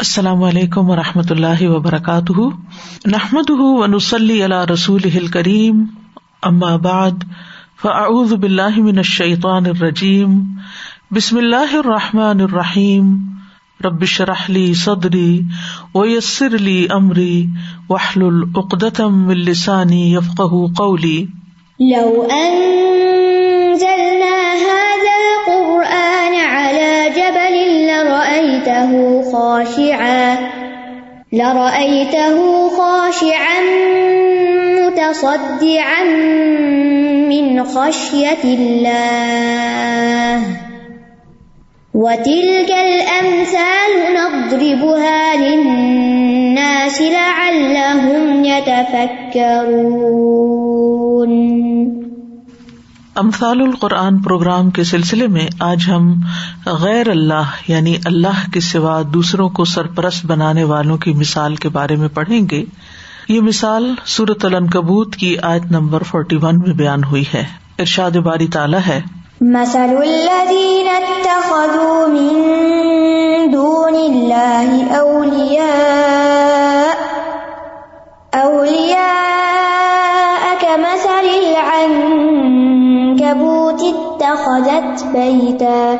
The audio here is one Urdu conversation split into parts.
السلام علیکم و رحمۃ اللہ وبرکاتہ۔ نحمد ونسلی علیہ رسول کریم بعد، فاعوذ باللہ من الشیطان الرجیم۔ بسم اللہ الرحمٰن الرحیم۔ ربش رحلی صدری ویسر علی عمری وحل العقدم السانی یفق قولی۔ لو أنزلنا هذا القرآن على جبل لرأيته خاشعا. لرأيته خاشعا متصدعا من خشية الله. وتلك الأمثال نضربها للناس لعلهم يتفكرون. امثال القرآن پروگرام کے سلسلے میں آج ہم غیر اللہ یعنی اللہ کے سوا دوسروں کو سرپرست بنانے والوں کی مثال کے بارے میں پڑھیں گے۔ یہ مثال سورت العنکبوت کی آیت نمبر فورٹی ون میں بیان ہوئی ہے۔ ارشاد باری تعالیٰ ہے۔ مثل الذين اتخذوا من دون الله أولياء أولياء كمثل العنكبوت اتخذت بيتا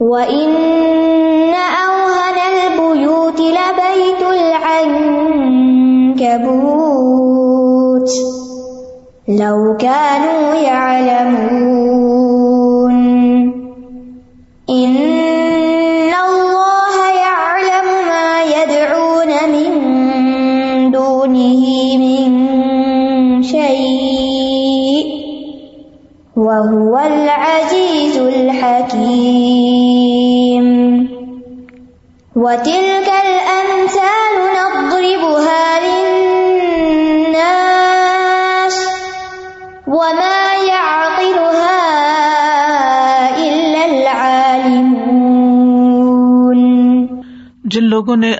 وإن أوهن البيوت لبيت العنكبوت لو كانوا يعلمون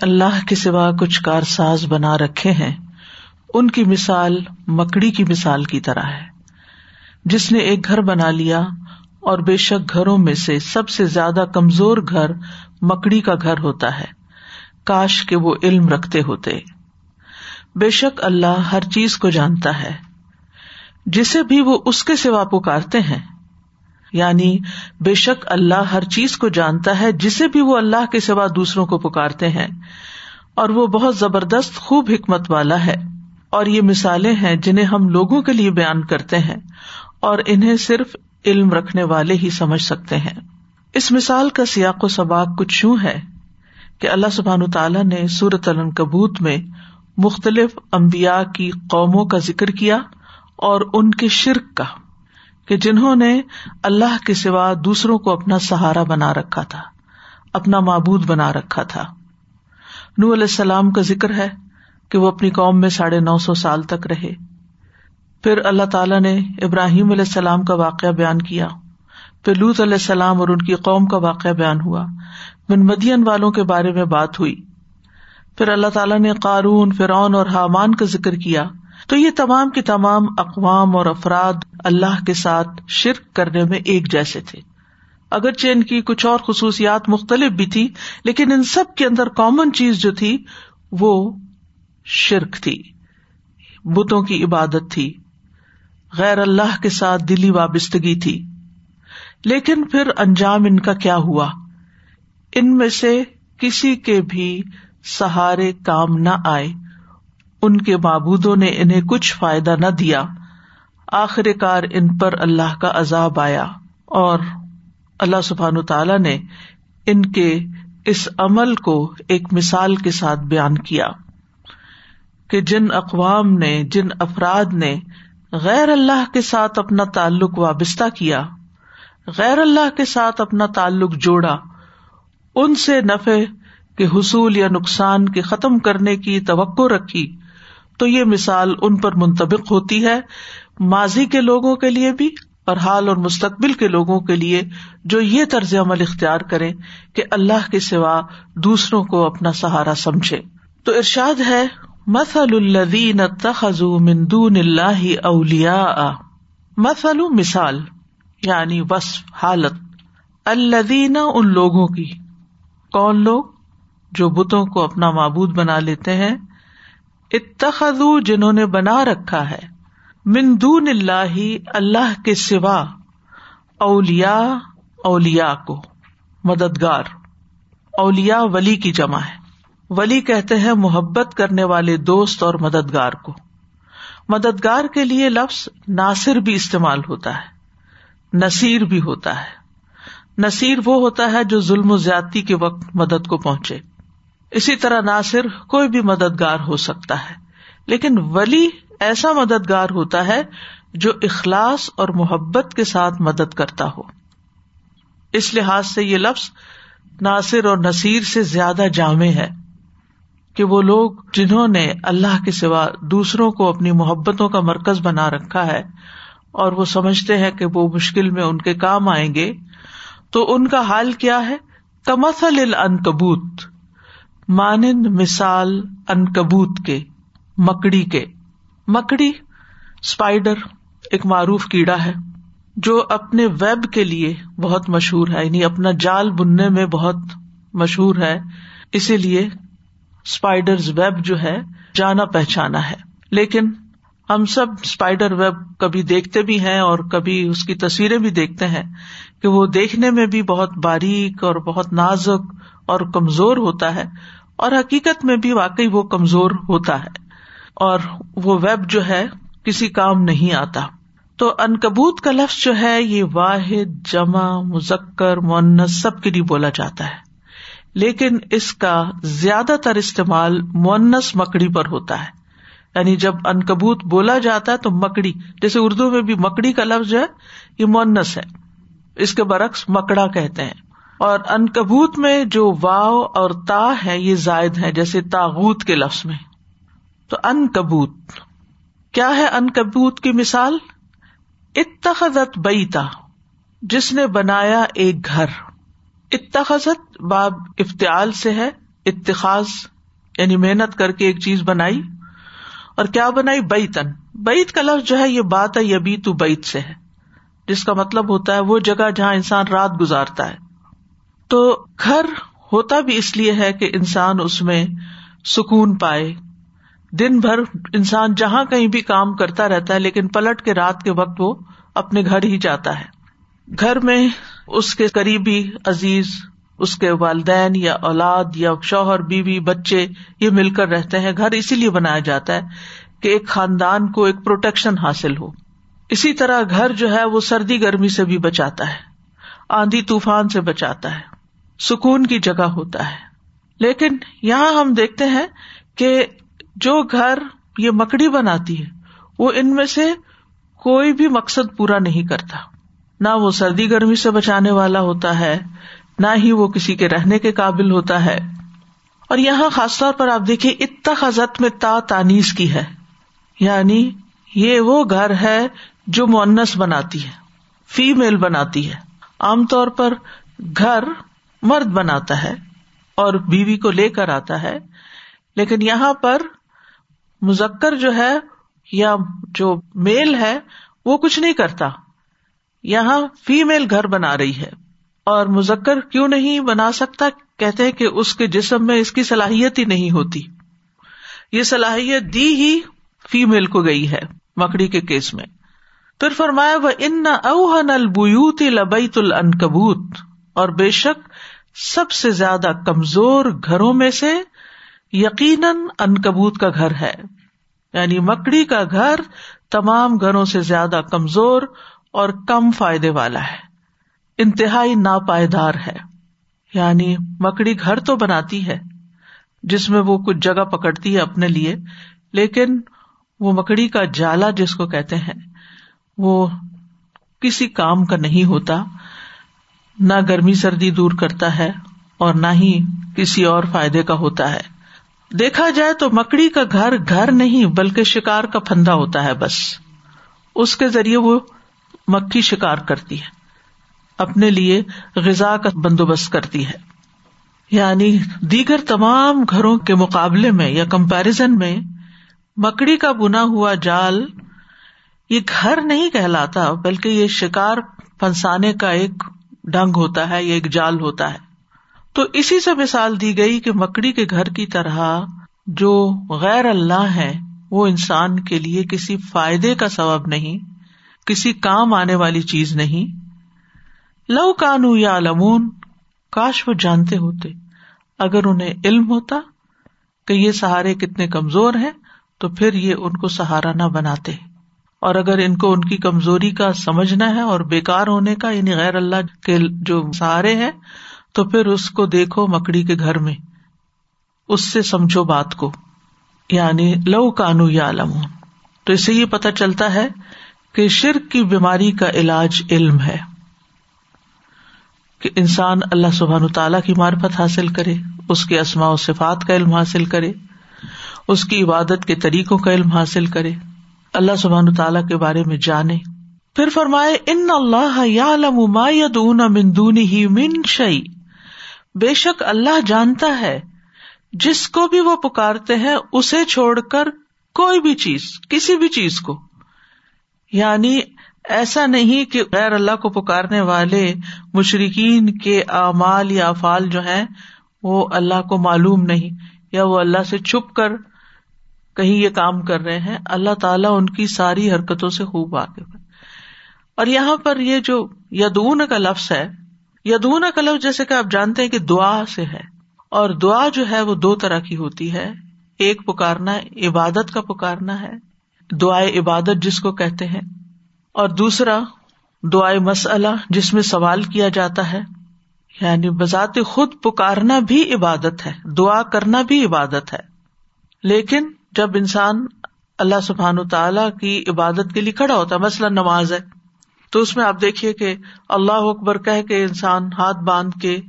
اللہ کے سوا کچھ کارساز بنا رکھے ہیں، ان کی مثال مکڑی کی مثال کی طرح ہے۔ جس نے ایک گھر بنا لیا اور بے شک گھروں میں سے سب سے زیادہ کمزور گھر مکڑی کا گھر ہوتا ہے۔ کاش کے وہ علم رکھتے ہوتے۔ بے شک اللہ ہر چیز کو جانتا ہے۔ جسے بھی وہ اس کے سوا پکارتے ہیں۔ یعنی بے شک اللہ ہر چیز کو جانتا ہے، جسے بھی وہ اللہ کے سوا دوسروں کو پکارتے ہیں۔ اور وہ بہت زبردست، خوب حکمت والا ہے۔ اور یہ مثالیں ہیں جنہیں ہم لوگوں کے لیے بیان کرتے ہیں اور انہیں صرف علم رکھنے والے ہی سمجھ سکتے ہیں۔ اس مثال کا سیاق و سباق کچھ یوں ہے کہ اللہ سبحان تعالیٰ نے سورت الکبوت میں مختلف امبیا کی قوموں کا ذکر کیا اور ان کے شرک کا۔ کہ جنہوں نے اللہ کے سوا دوسروں کو اپنا سہارا بنا رکھا تھا، اپنا معبود بنا رکھا تھا۔ نو علیہ السلام کا ذکر ہے کہ وہ اپنی قوم میں ساڑھے نو سو سال تک رہے۔ پھر اللہ تعالیٰ نے ابراہیم علیہ السلام کا واقعہ بیان کیا۔ پھر لوت علیہ السلام اور ان کی قوم کا واقعہ بیان ہوا۔ بن مدین والوں کے بارے میں بات ہوئی۔ پھر اللہ تعالیٰ نے قارون، فرعون اور حامان کا ذکر کیا۔ تو یہ تمام کے تمام اقوام اور افراد اللہ کے ساتھ شرک کرنے میں ایک جیسے تھے۔ اگرچہ ان کی کچھ اور خصوصیات مختلف بھی تھی، لیکن ان سب کے اندر کامن چیز جو تھی، وہ شرک تھی۔ بتوں کی عبادت تھی۔ غیر اللہ کے ساتھ دلی وابستگی تھی۔ لیکن پھر انجام ان کا کیا ہوا؟ ان میں سے کسی کے بھی سہارے کام نہ آئے۔ ان کے معبودوں نے انہیں کچھ فائدہ نہ دیا۔ آخر کار ان پر اللہ کا عذاب آیا اور اللہ سبحان تعالی نے ان کے اس عمل کو ایک مثال کے ساتھ بیان کیا کہ جن اقوام نے، جن افراد نے غیر اللہ کے ساتھ اپنا تعلق وابستہ کیا، غیر اللہ کے ساتھ اپنا تعلق جوڑا، ان سے نفع کے حصول یا نقصان کے ختم کرنے کی توقع رکھی۔ تو یہ مثال ان پر منتبق ہوتی ہے ماضی کے لوگوں کے لیے بھی اور حال اور مستقبل کے لوگوں کے لیے جو یہ طرز عمل اختیار کرے کہ اللہ کے سوا دوسروں کو اپنا سہارا سمجھے۔ تو ارشاد ہے مسل الدین تخذو مندون اللہ اولیا مسل مثال یعنی وصف، حالت۔ الدین ان لوگوں کی۔ کون لوگ؟ جو بتوں کو اپنا معبود بنا لیتے ہیں۔ اتخذو جنہوں نے بنا رکھا ہے مندون اللہ اللہ کے سوا اولیا اولیا کو۔ مددگار۔ اولیا ولی کی جمع ہے۔ ولی کہتے ہیں محبت کرنے والے دوست اور مددگار کو۔ مددگار کے لیے لفظ ناصر بھی استعمال ہوتا ہے۔ نصیر بھی ہوتا ہے۔ نصیر وہ ہوتا ہے جو ظلم و زیادتی کے وقت مدد کو پہنچے۔ اسی طرح ناصر کوئی بھی مددگار ہو سکتا ہے، لیکن ولی ایسا مددگار ہوتا ہے جو اخلاص اور محبت کے ساتھ مدد کرتا ہو۔ اس لحاظ سے یہ لفظ ناصر اور نصیر سے زیادہ جامع ہے کہ وہ لوگ جنہوں نے اللہ کے سوا دوسروں کو اپنی محبتوں کا مرکز بنا رکھا ہے اور وہ سمجھتے ہیں کہ وہ مشکل میں ان کے کام آئیں گے، تو ان کا حال کیا ہے؟ کمسل ان کبوت مانند مثال ان کبوت کے، مکڑی کے۔ مکڑی اسپائڈر ایک معروف کیڑا ہے، جو اپنے ویب کے لیے بہت مشہور ہے یعنی اپنا جال بننے میں بہت مشہور ہے۔ اسی لیے اسپائڈر ویب جو ہے، جانا پہچانا ہے۔ لیکن ہم سب اسپائڈر ویب کبھی دیکھتے بھی ہیں اور کبھی اس کی تصویریں بھی دیکھتے ہیں کہ وہ دیکھنے میں بھی بہت باریک اور بہت نازک اور کمزور ہوتا ہے اور حقیقت میں بھی واقعی وہ کمزور ہوتا ہے اور وہ ویب جو ہے کسی کام نہیں آتا۔ تو انکبوت کا لفظ جو ہے یہ واحد، جمع مزکر مونس سب کے لیے بولا جاتا ہے۔ لیکن اس کا زیادہ تر استعمال مونس مکڑی پر ہوتا ہے۔ یعنی جب انکبوت بولا جاتا ہے تو مکڑی، جیسے اردو میں بھی مکڑی کا لفظ جو ہے، یہ مونس ہے۔ اس کے برعکس مکڑا کہتے ہیں۔ اور انکبوت میں جو واؤ اور تا ہے، یہ زائد ہے جیسے تاغت کے لفظ میں۔ تو ان کبوت کیا ہے ان کبوت کی مثال؟ اتخذت بیتا، جس نے بنایا ایک گھر۔ اتخذت باب افتعال سے ہے، اتخاذ یعنی محنت کر کے ایک چیز بنائی۔ اور کیا بنائی بیتن؟ بیت کا لفظ جو ہے، یہ بات ہے یبی تو بیت سے ہے۔ جس کا مطلب ہوتا ہے، وہ جگہ جہاں انسان رات گزارتا ہے۔ تو گھر ہوتا بھی اس لیے ہے کہ انسان اس میں سکون پائے۔ دن بھر انسان جہاں کہیں بھی کام کرتا رہتا ہے، لیکن پلٹ کے رات کے وقت وہ اپنے گھر ہی جاتا ہے۔ گھر میں اس کے قریبی عزیز اس کے والدین یا اولاد یا شوہر، بیوی، بچے یہ مل کر رہتے ہیں، گھر اسی لیے بنایا جاتا ہے کہ ایک خاندان کو ایک پروٹیکشن حاصل ہو۔ اسی طرح گھر جو ہے وہ سردی گرمی سے بھی بچاتا ہے، آندھی طوفان سے بچاتا ہے، سکون کی جگہ ہوتا ہے۔ لیکن یہاں ہم دیکھتے ہیں کہ جو گھر یہ مکڑی بناتی ہے، وہ ان میں سے کوئی بھی مقصد پورا نہیں کرتا۔ نہ وہ سردی گرمی سے بچانے والا ہوتا ہے نہ ہی وہ کسی کے رہنے کے قابل ہوتا ہے۔ اور یہاں خاص طور پر آپ دیکھیے اتنا خزت میں تا تانیس کی ہے۔ یعنی یہ وہ گھر ہے جو مونس بناتی ہے فیمل بناتی ہے۔ عام طور پر گھر مرد بناتا ہے اور بیوی کو لے کر آتا ہے۔ لیکن یہاں پر مزکر جو ہے یا جو میل ہے، وہ کچھ نہیں کرتا۔ یہاں فیمل گھر بنا رہی ہے۔ اور مزکر کیوں نہیں بنا سکتا؟ کہتے ہیں کہ اس کے جسم میں اس کی صلاحیت ہی نہیں ہوتی۔ یہ صلاحیت دی ہی فیمل کو گئی ہے، مکڑی کے کیس میں۔ پھر فرمایا وہ ان اوہن البیوت لبیت العنکبوت اور بے شک سب سے زیادہ کمزور گھروں میں سے یقیناً انکبوت کا گھر ہے۔ یعنی مکڑی کا گھر تمام گھروں سے زیادہ کمزور اور کم فائدے والا ہے۔ انتہائی ناپائیدار ہے۔ یعنی مکڑی گھر تو بناتی ہے، جس میں وہ کچھ جگہ پکڑتی ہے اپنے لیے، لیکن وہ مکڑی کا جالا جس کو کہتے ہیں، وہ کسی کام کا نہیں ہوتا، نہ گرمی سردی دور کرتا ہے اور نہ ہی کسی اور فائدے کا ہوتا ہے۔ دیکھا جائے تو مکڑی کا گھر گھر نہیں، بلکہ شکار کا پھندا ہوتا ہے بس۔ اس کے ذریعے وہ مکھی شکار کرتی ہے۔ اپنے لیے غذا کا بندوبست کرتی ہے۔ یعنی دیگر تمام گھروں کے مقابلے میں یا کمپیرزن میں مکڑی کا بنا ہوا جال یہ گھر نہیں کہلاتا، بلکہ یہ شکار پھنسانے کا ایک ڈنگ ہوتا ہے یا ایک جال ہوتا ہے۔ تو اسی سے مثال دی گئی کہ مکڑی کے گھر کی طرح جو غیر اللہ ہے، وہ انسان کے لیے کسی فائدے کا سبب نہیں، کسی کام آنے والی چیز نہیں۔ لو کانو یا لمون کاش وہ جانتے ہوتے۔ اگر انہیں علم ہوتا کہ یہ سہارے کتنے کمزور ہیں، تو پھر یہ ان کو سہارا نہ بناتے۔ اور اگر ان کو ان کی کمزوری کا سمجھنا ہے اور بےکار ہونے کا یعنی غیر اللہ کے جو سہارے ہیں، تو پھر اس کو دیکھو مکڑی کے گھر میں۔ اس سے سمجھو بات کو۔ یعنی لو کانو یا لمون تو اس سے یہ پتا چلتا ہے کہ شرک کی بیماری کا علاج علم ہے۔ کہ انسان اللہ سبحان تعالیٰ کی مارفت حاصل کرے، اس کے اسماء و صفات کا علم حاصل کرے، اس کی عبادت کے طریقوں کا علم حاصل کرے۔ اللہ سبحان تعالیٰ کے بارے میں جانے۔ پھر فرمائے، ان اللہ یا دون مندون ہی من شعی بے شک اللہ جانتا ہے، جس کو بھی وہ پکارتے ہیں، اسے چھوڑ کر کوئی بھی چیز، کسی بھی چیز کو۔ یعنی ایسا نہیں کہ غیر اللہ کو پکارنے والے مشرقین کے اعمال یا افعال جو ہیں، وہ اللہ کو معلوم نہیں، یا وہ اللہ سے چھپ کر کہیں یہ کام کر رہے ہیں۔ اللہ تعالیٰ ان کی ساری حرکتوں سے خوب واقف ہے۔ اور یہاں پر یہ جو یدون کا لفظ ہے یدون کا لفظ جیسے کہ آپ جانتے ہیں کہ دعا سے ہے۔ اور دعا جو ہے وہ دو طرح کی ہوتی ہے۔ ایک پکارنا، عبادت کا پکارنا ہے۔ دعائے عبادت جس کو کہتے ہیں۔ اور دوسرا دعائے مسئلہ جس میں سوال کیا جاتا ہے یعنی بذات خود پکارنا بھی عبادت ہے، دعا کرنا بھی عبادت ہے۔ لیکن جب انسان اللہ سبحان تعالی کی عبادت کے لیے کھڑا ہوتا ہے مسئلہ نماز ہے، تو اس میں آپ دیکھیے کہ اللہ اکبر کہ کے انسان ہاتھ باندھ کے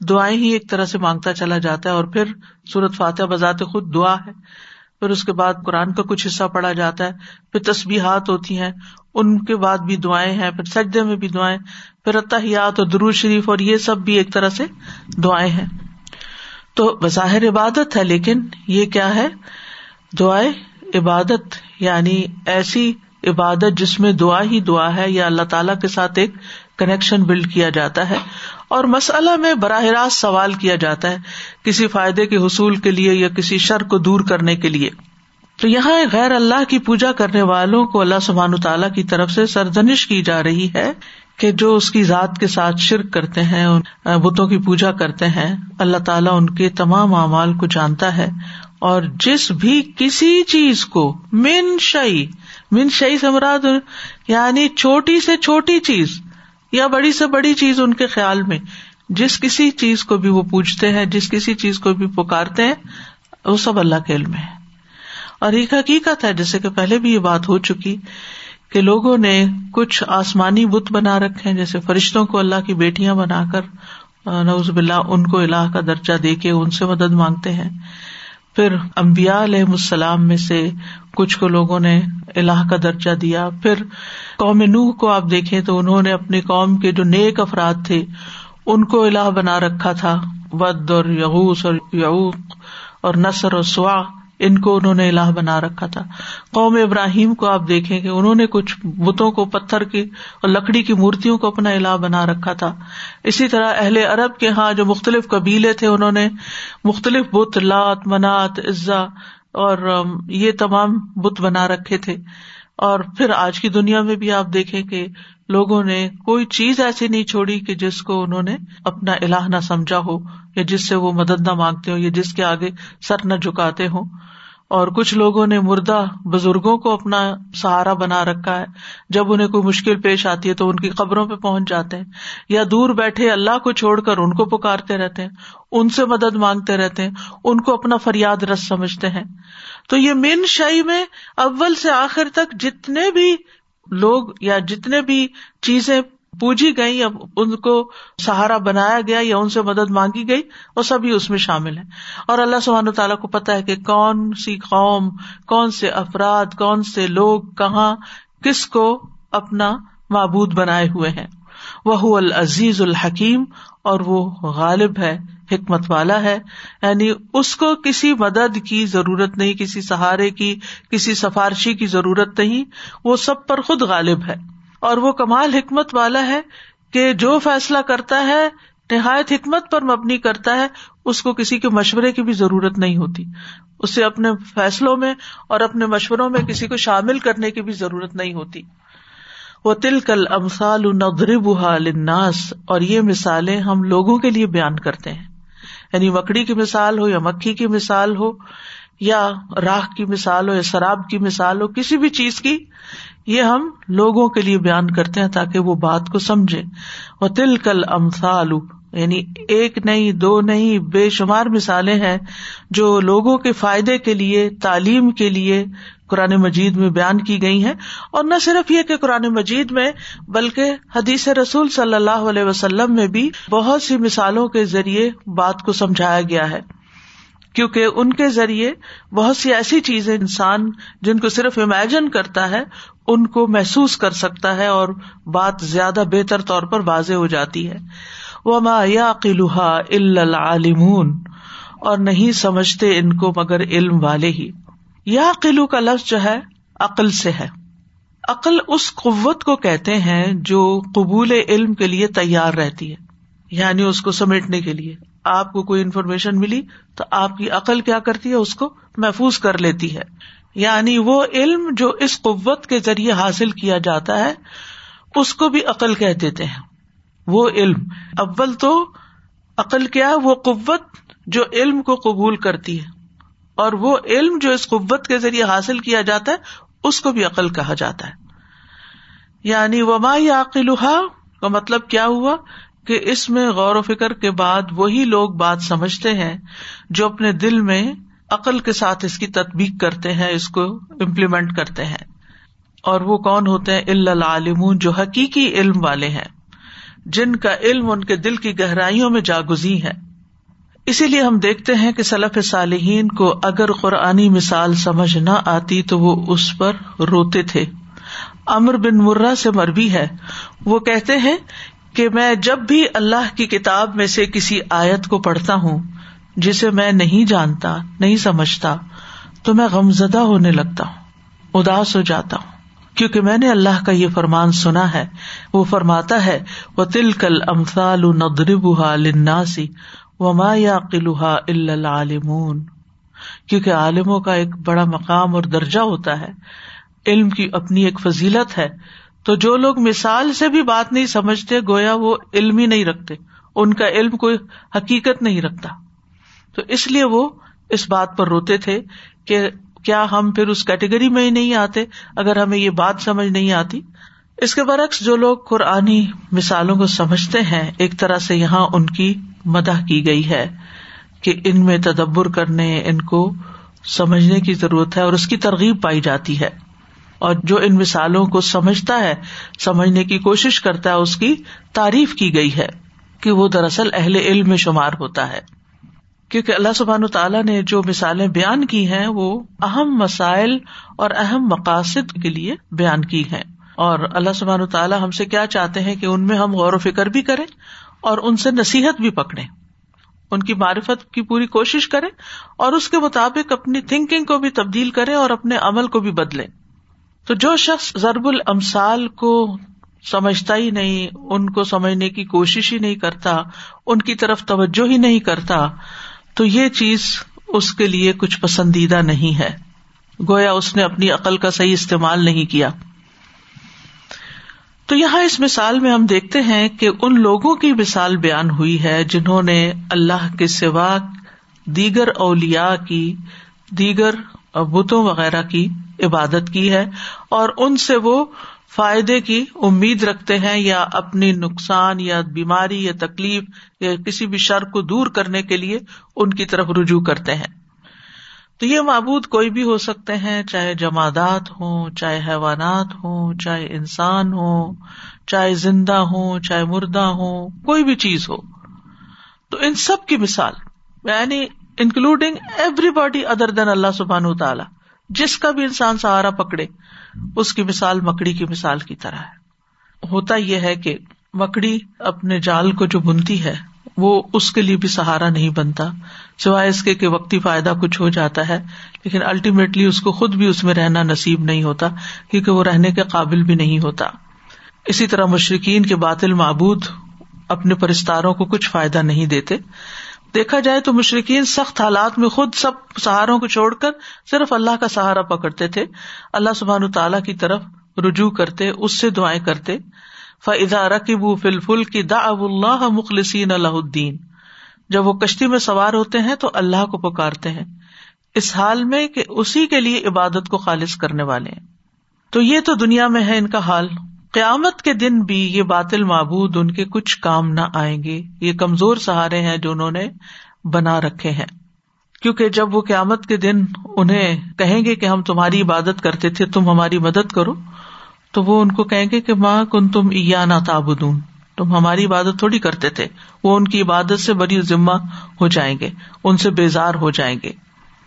دعائیں ہی ایک طرح سے مانگتا چلا جاتا ہے اور پھر سورت فاتح بذات خود دعا ہے۔ پھر اس کے بعد قرآن کا کچھ حصہ پڑھا جاتا ہے، پھر تصبیحات ہوتی ہیں ان کے بعد بھی دعائیں ہیں، پھر سجدے میں بھی دعائیں، پھر اتحیات اور درو شریف اور یہ سب بھی ایک طرح سے دعائیں ہیں۔ تو بظاہر عبادت ہے، لیکن یہ کیا ہے؟ دعائیں عبادت یعنی ایسی عبادت جس میں دعا ہی دعا ہے، یا اللہ تعالی کے ساتھ ایک کنیکشن بلڈ کیا جاتا ہے۔ اور مسئلہ میں براہ راست سوال کیا جاتا ہے، کسی فائدے کے حصول کے لیے یا کسی شر کو دور کرنے کے لیے۔ تو یہاں غیر اللہ کی پوجا کرنے والوں کو اللہ سبحان تعالیٰ کی طرف سے سردنش کی جا رہی ہے کہ جو اس کی ذات کے ساتھ شرک کرتے ہیں بتوں کی پوجا کرتے ہیں، اللہ تعالیٰ ان کے تمام اعمال کو جانتا ہے اور جس بھی کسی چیز کو، من شعی من شعی سمراد یعنی چھوٹی سے چھوٹی چیز یا بڑی سے بڑی چیز ان کے خیال میں، جس کسی چیز کو بھی وہ پوچھتے ہیں، جس کسی چیز کو بھی پکارتے ہیں، وہ سب اللہ کے علم ہے۔ اور ایک حقیقت ہے، جیسے کہ پہلے بھی یہ بات ہو چکی کہ لوگوں نے کچھ آسمانی بت بنا رکھے جیسے فرشتوں کو اللہ کی بیٹیاں بنا کر نوز باللہ، ان کو اللہ کا درجہ دے کے ان سے مدد مانگتے ہیں۔ پھر امبیا علیہ السلام میں سے کچھ کو لوگوں نے اللہ کا درجہ دیا۔ پھر قوم نوح کو آپ دیکھیں تو انہوں نے اپنی قوم کے جو نیک افراد تھے، ان کو اللہ بنا رکھا تھا۔ ود اور یغوس اور یعوق اور نثر اور سوا۔ ان کو انہوں نے الہ بنا رکھا تھا۔ قوم ابراہیم کو آپ دیکھیں کہ انہوں نے کچھ بتوں کو، پتھر کی اور لکڑی کی مورتیوں کو اپنا الہ بنا رکھا تھا۔ اسی طرح اہل عرب کے یہاں جو مختلف قبیلے تھے، انہوں نے مختلف بت، لات، منات عزا اور یہ تمام بت بنا رکھے تھے۔ اور پھر آج کی دنیا میں بھی آپ دیکھیں کہ لوگوں نے کوئی چیز ایسی نہیں چھوڑی کہ جس کو انہوں نے اپنا الہ نہ سمجھا ہو، یا جس سے وہ مدد نہ مانگتے ہوں، یا جس کے آگے سر نہ جھکاتے ہوں۔ اور کچھ لوگوں نے مردہ بزرگوں کو اپنا سہارا بنا رکھا ہے۔ جب انہیں کوئی مشکل پیش آتی ہے تو ان کی قبروں پہ پہنچ جاتے ہیں، یا دور بیٹھے اللہ کو چھوڑ کر ان کو پکارتے رہتے ہیں، ان سے مدد مانگتے رہتے ہیں، ان کو اپنا فریاد رس سمجھتے ہیں۔ تو یہ مین شاہی میں اول سے آخر تک جتنے بھی لوگ یا جتنے بھی چیزیں پوجی گئی یا ان کو سہارا بنایا گیا یا ان سے مدد مانگی گئی، وہ سبھی اس میں شامل ہے اور اللہ سبحانہ تعالیٰ کو پتا ہے کہ کون سی قوم، کون سے افراد، کون سے لوگ کہاں کس کو اپنا معبود بنائے ہوئے ہیں۔ وہ العزیز الحکیم اور وہ غالب ہے۔ حکمت والا ہے۔ یعنی اس کو کسی مدد کی ضرورت نہیں، کسی سہارے کی، کسی سفارشی کی ضرورت نہیں۔ وہ سب پر خود غالب ہے۔ اور وہ کمال حکمت والا ہے کہ جو فیصلہ کرتا ہے، نہایت حکمت پر مبنی کرتا ہے، اس کو کسی کے مشورے کی بھی ضرورت نہیں ہوتی۔ اسے اپنے فیصلوں میں اور اپنے مشوروں میں کسی کو شامل کرنے کی بھی ضرورت نہیں ہوتی۔ وہ تل کل امسال لناس اور یہ مثالیں ہم لوگوں کے لیے بیان کرتے ہیں۔ یعنی مکڑی کی مثال ہو یا مکھی کی مثال ہو یا راہ کی مثال ہو یا شراب کی مثال ہو، کسی بھی چیز کی، یہ ہم لوگوں کے لیے بیان کرتے ہیں تاکہ وہ بات کو سمجھے۔ وہ تل کل امسال یعنی ایک نہیں، دو نہیں، بے شمار مثالیں ہیں جو لوگوں کے فائدے کے لیے، تعلیم کے لیے قرآن مجید میں بیان کی گئی ہیں اور نہ صرف یہ کہ قرآن مجید میں، بلکہ حدیث رسول صلی اللہ علیہ وسلم میں بھی بہت سی مثالوں کے ذریعے بات کو سمجھایا گیا ہے۔ کیونکہ ان کے ذریعے بہت سی ایسی چیزیں انسان جن کو صرف امیجن کرتا ہے، ان کو محسوس کر سکتا ہے اور بات زیادہ بہتر طور پر واضح ہو جاتی ہے۔ وہ ما یا قلوحا العالمون اور نہیں سمجھتے ان کو مگر علم والے ہی۔ یا قلو کا لفظ جو ہے، عقل سے ہے۔ عقل اس قوت کو کہتے ہیں جو قبول علم کے لیے تیار رہتی ہے یعنی اس کو سمیٹنے کے لیے۔ آپ کو کوئی انفارمیشن ملی تو آپ کی عقل کیا کرتی ہے، اس کو محفوظ کر لیتی ہے۔ یعنی وہ علم جو اس قوت کے ذریعے حاصل کیا جاتا ہے، اس کو بھی عقل کہہ دیتے ہیں۔ وہ علم۔ اول تو عقل کیا وہ قوت جو علم کو قبول کرتی ہے۔ اور وہ علم جو اس قوت کے ذریعے حاصل کیا جاتا ہے، اس کو بھی عقل کہا جاتا ہے۔ یعنی وما یا کا مطلب کیا ہوا؟ کہ اس میں غور و فکر کے بعد وہی لوگ بات سمجھتے ہیں جو اپنے دل میں عقل کے ساتھ اس کی تدبیق کرتے ہیں، اس کو امپلیمنٹ کرتے ہیں۔ اور وہ کون ہوتے ہیں؟ العالم جو حقیقی علم والے ہیں۔ جن کا علم ان کے دل کی گہرائیوں میں جاگزی ہے۔ اسی لیے ہم دیکھتے ہیں کہ سلف صالحین کو اگر قرآنی مثال سمجھ نہ آتی تو وہ اس پر روتے تھے۔ امر بن مرہ سے مربی ہے۔ وہ کہتے ہیں کہ میں جب بھی اللہ کی کتاب میں سے کسی آیت کو پڑھتا ہوں، جسے میں نہیں جانتا، نہیں سمجھتا، تو میں غمزدہ ہونے لگتا ہوں، اداس ہو جاتا ہوں۔ کیونکہ میں نے اللہ کا یہ فرمان سنا ہے۔ وہ فرماتا ہے وہ تل کل امسال لناسی و ما یا قلوحا العالمون۔ کیونکہ عالموں کا ایک بڑا مقام اور درجہ ہوتا ہے۔ علم کی اپنی ایک فضیلت ہے۔ تو جو لوگ مثال سے بھی بات نہیں سمجھتے، گویا وہ علم ہی نہیں رکھتے۔ ان کا علم کوئی حقیقت نہیں رکھتا۔ تو اس لیے وہ اس بات پر روتے تھے کہ کیا ہم پھر اس کیٹیگری میں ہی نہیں آتے؟ اگر ہمیں یہ بات سمجھ نہیں آتی۔ اس کے برعکس جو لوگ قرآنی مثالوں کو سمجھتے ہیں، ایک طرح سے یہاں ان کی مدح کی گئی ہے کہ ان میں تدبر کرنے، ان کو سمجھنے کی ضرورت ہے اور اس کی ترغیب پائی جاتی ہے۔ اور جو ان مثالوں کو سمجھتا ہے، سمجھنے کی کوشش کرتا ہے، اس کی تعریف کی گئی ہے کہ وہ دراصل اہل علم میں شمار ہوتا ہے۔ کیونکہ اللہ سبحان تعالیٰ نے جو مثالیں بیان کی ہیں، وہ اہم مسائل اور اہم مقاصد کے لیے بیان کی ہیں۔ اور اللہ سبحان تعالیٰ ہم سے کیا چاہتے ہیں کہ ان میں ہم غور و فکر بھی کریں اور ان سے نصیحت بھی پکڑے ان کی معرفت کی پوری کوشش کرے اور اس کے مطابق اپنی تھنکنگ کو بھی تبدیل کرے اور اپنے عمل کو بھی بدلے تو جو شخص ضرب المسال کو سمجھتا ہی نہیں، ان کو سمجھنے کی کوشش ہی نہیں کرتا، ان کی طرف توجہ ہی نہیں کرتا، تو یہ چیز اس کے لیے کچھ پسندیدہ نہیں ہے۔ گویا اس نے اپنی عقل کا صحیح استعمال نہیں کیا۔ تو یہاں اس مثال میں ہم دیکھتے ہیں کہ ان لوگوں کی مثال بیان ہوئی ہے جنہوں نے اللہ کے سوا دیگر اولیا کی، دیگر بتوں وغیرہ کی عبادت کی ہے اور ان سے وہ فائدے کی امید رکھتے ہیں یا اپنی نقصان یا بیماری یا تکلیف یا کسی بھی شر کو دور کرنے کے لیے ان کی طرف رجوع کرتے ہیں۔ تو یہ معبود کوئی بھی ہو سکتے ہیں، چاہے جمادات ہوں، چاہے حیوانات ہوں، چاہے انسان ہو چاہے زندہ ہوں، چاہے مردہ ہوں، کوئی بھی چیز ہو۔ تو ان سب کی مثال یعنی including everybody other than Allah سبحان تعالیٰ، جس کا بھی انسان سہارا پکڑے، اس کی مثال مکڑی کی مثال کی طرح ہے۔ ہوتا یہ ہے کہ مکڑی اپنے جال کو جو بنتی ہے وہ اس کے لیے بھی سہارا نہیں بنتا۔ سوائے اس کے وقتی فائدہ کچھ ہو جاتا ہے، لیکن الٹیمیٹلی اس کو خود بھی اس میں رہنا نصیب نہیں ہوتا، کیونکہ وہ رہنے کے قابل بھی نہیں ہوتا۔ اسی طرح مشرقین کے باطل معبود اپنے پرستاروں کو کچھ فائدہ نہیں دیتے۔ دیکھا جائے تو مشرقین سخت حالات میں خود سب سہاروں کو چھوڑ کر صرف اللہ کا سہارا پکڑتے تھے۔ اللہ سبحان تعالیٰ کی طرف رجوع کرتے، اس سے دعائیں کرتے۔ فضا رقب فل فل کی دا اب اللہ مخلصین اللہ الدین جب وہ کشتی میں سوار ہوتے ہیں تو اللہ کو پکارتے ہیں۔ اس حال میں کہ اسی کے لیے عبادت کو خالص کرنے والے ہیں۔ تو یہ تو دنیا میں ہے ان کا حال۔ قیامت کے دن بھی یہ باطل معبود ان کے کچھ کام نہ آئیں گے۔ یہ کمزور سہارے ہیں جو انہوں نے بنا رکھے ہیں۔ کیونکہ جب وہ قیامت کے دن انہیں کہیں گے کہ ہم تمہاری عبادت کرتے تھے، تم ہماری مدد کرو تو وہ ان کو کہیں گے کہ ماں کن تم نہ تابدون تم ہماری عبادت تھوڑی کرتے تھے۔ وہ ان کی عبادت سے بڑی ذمہ ہو جائیں گے۔ ان سے بیزار ہو جائیں گے۔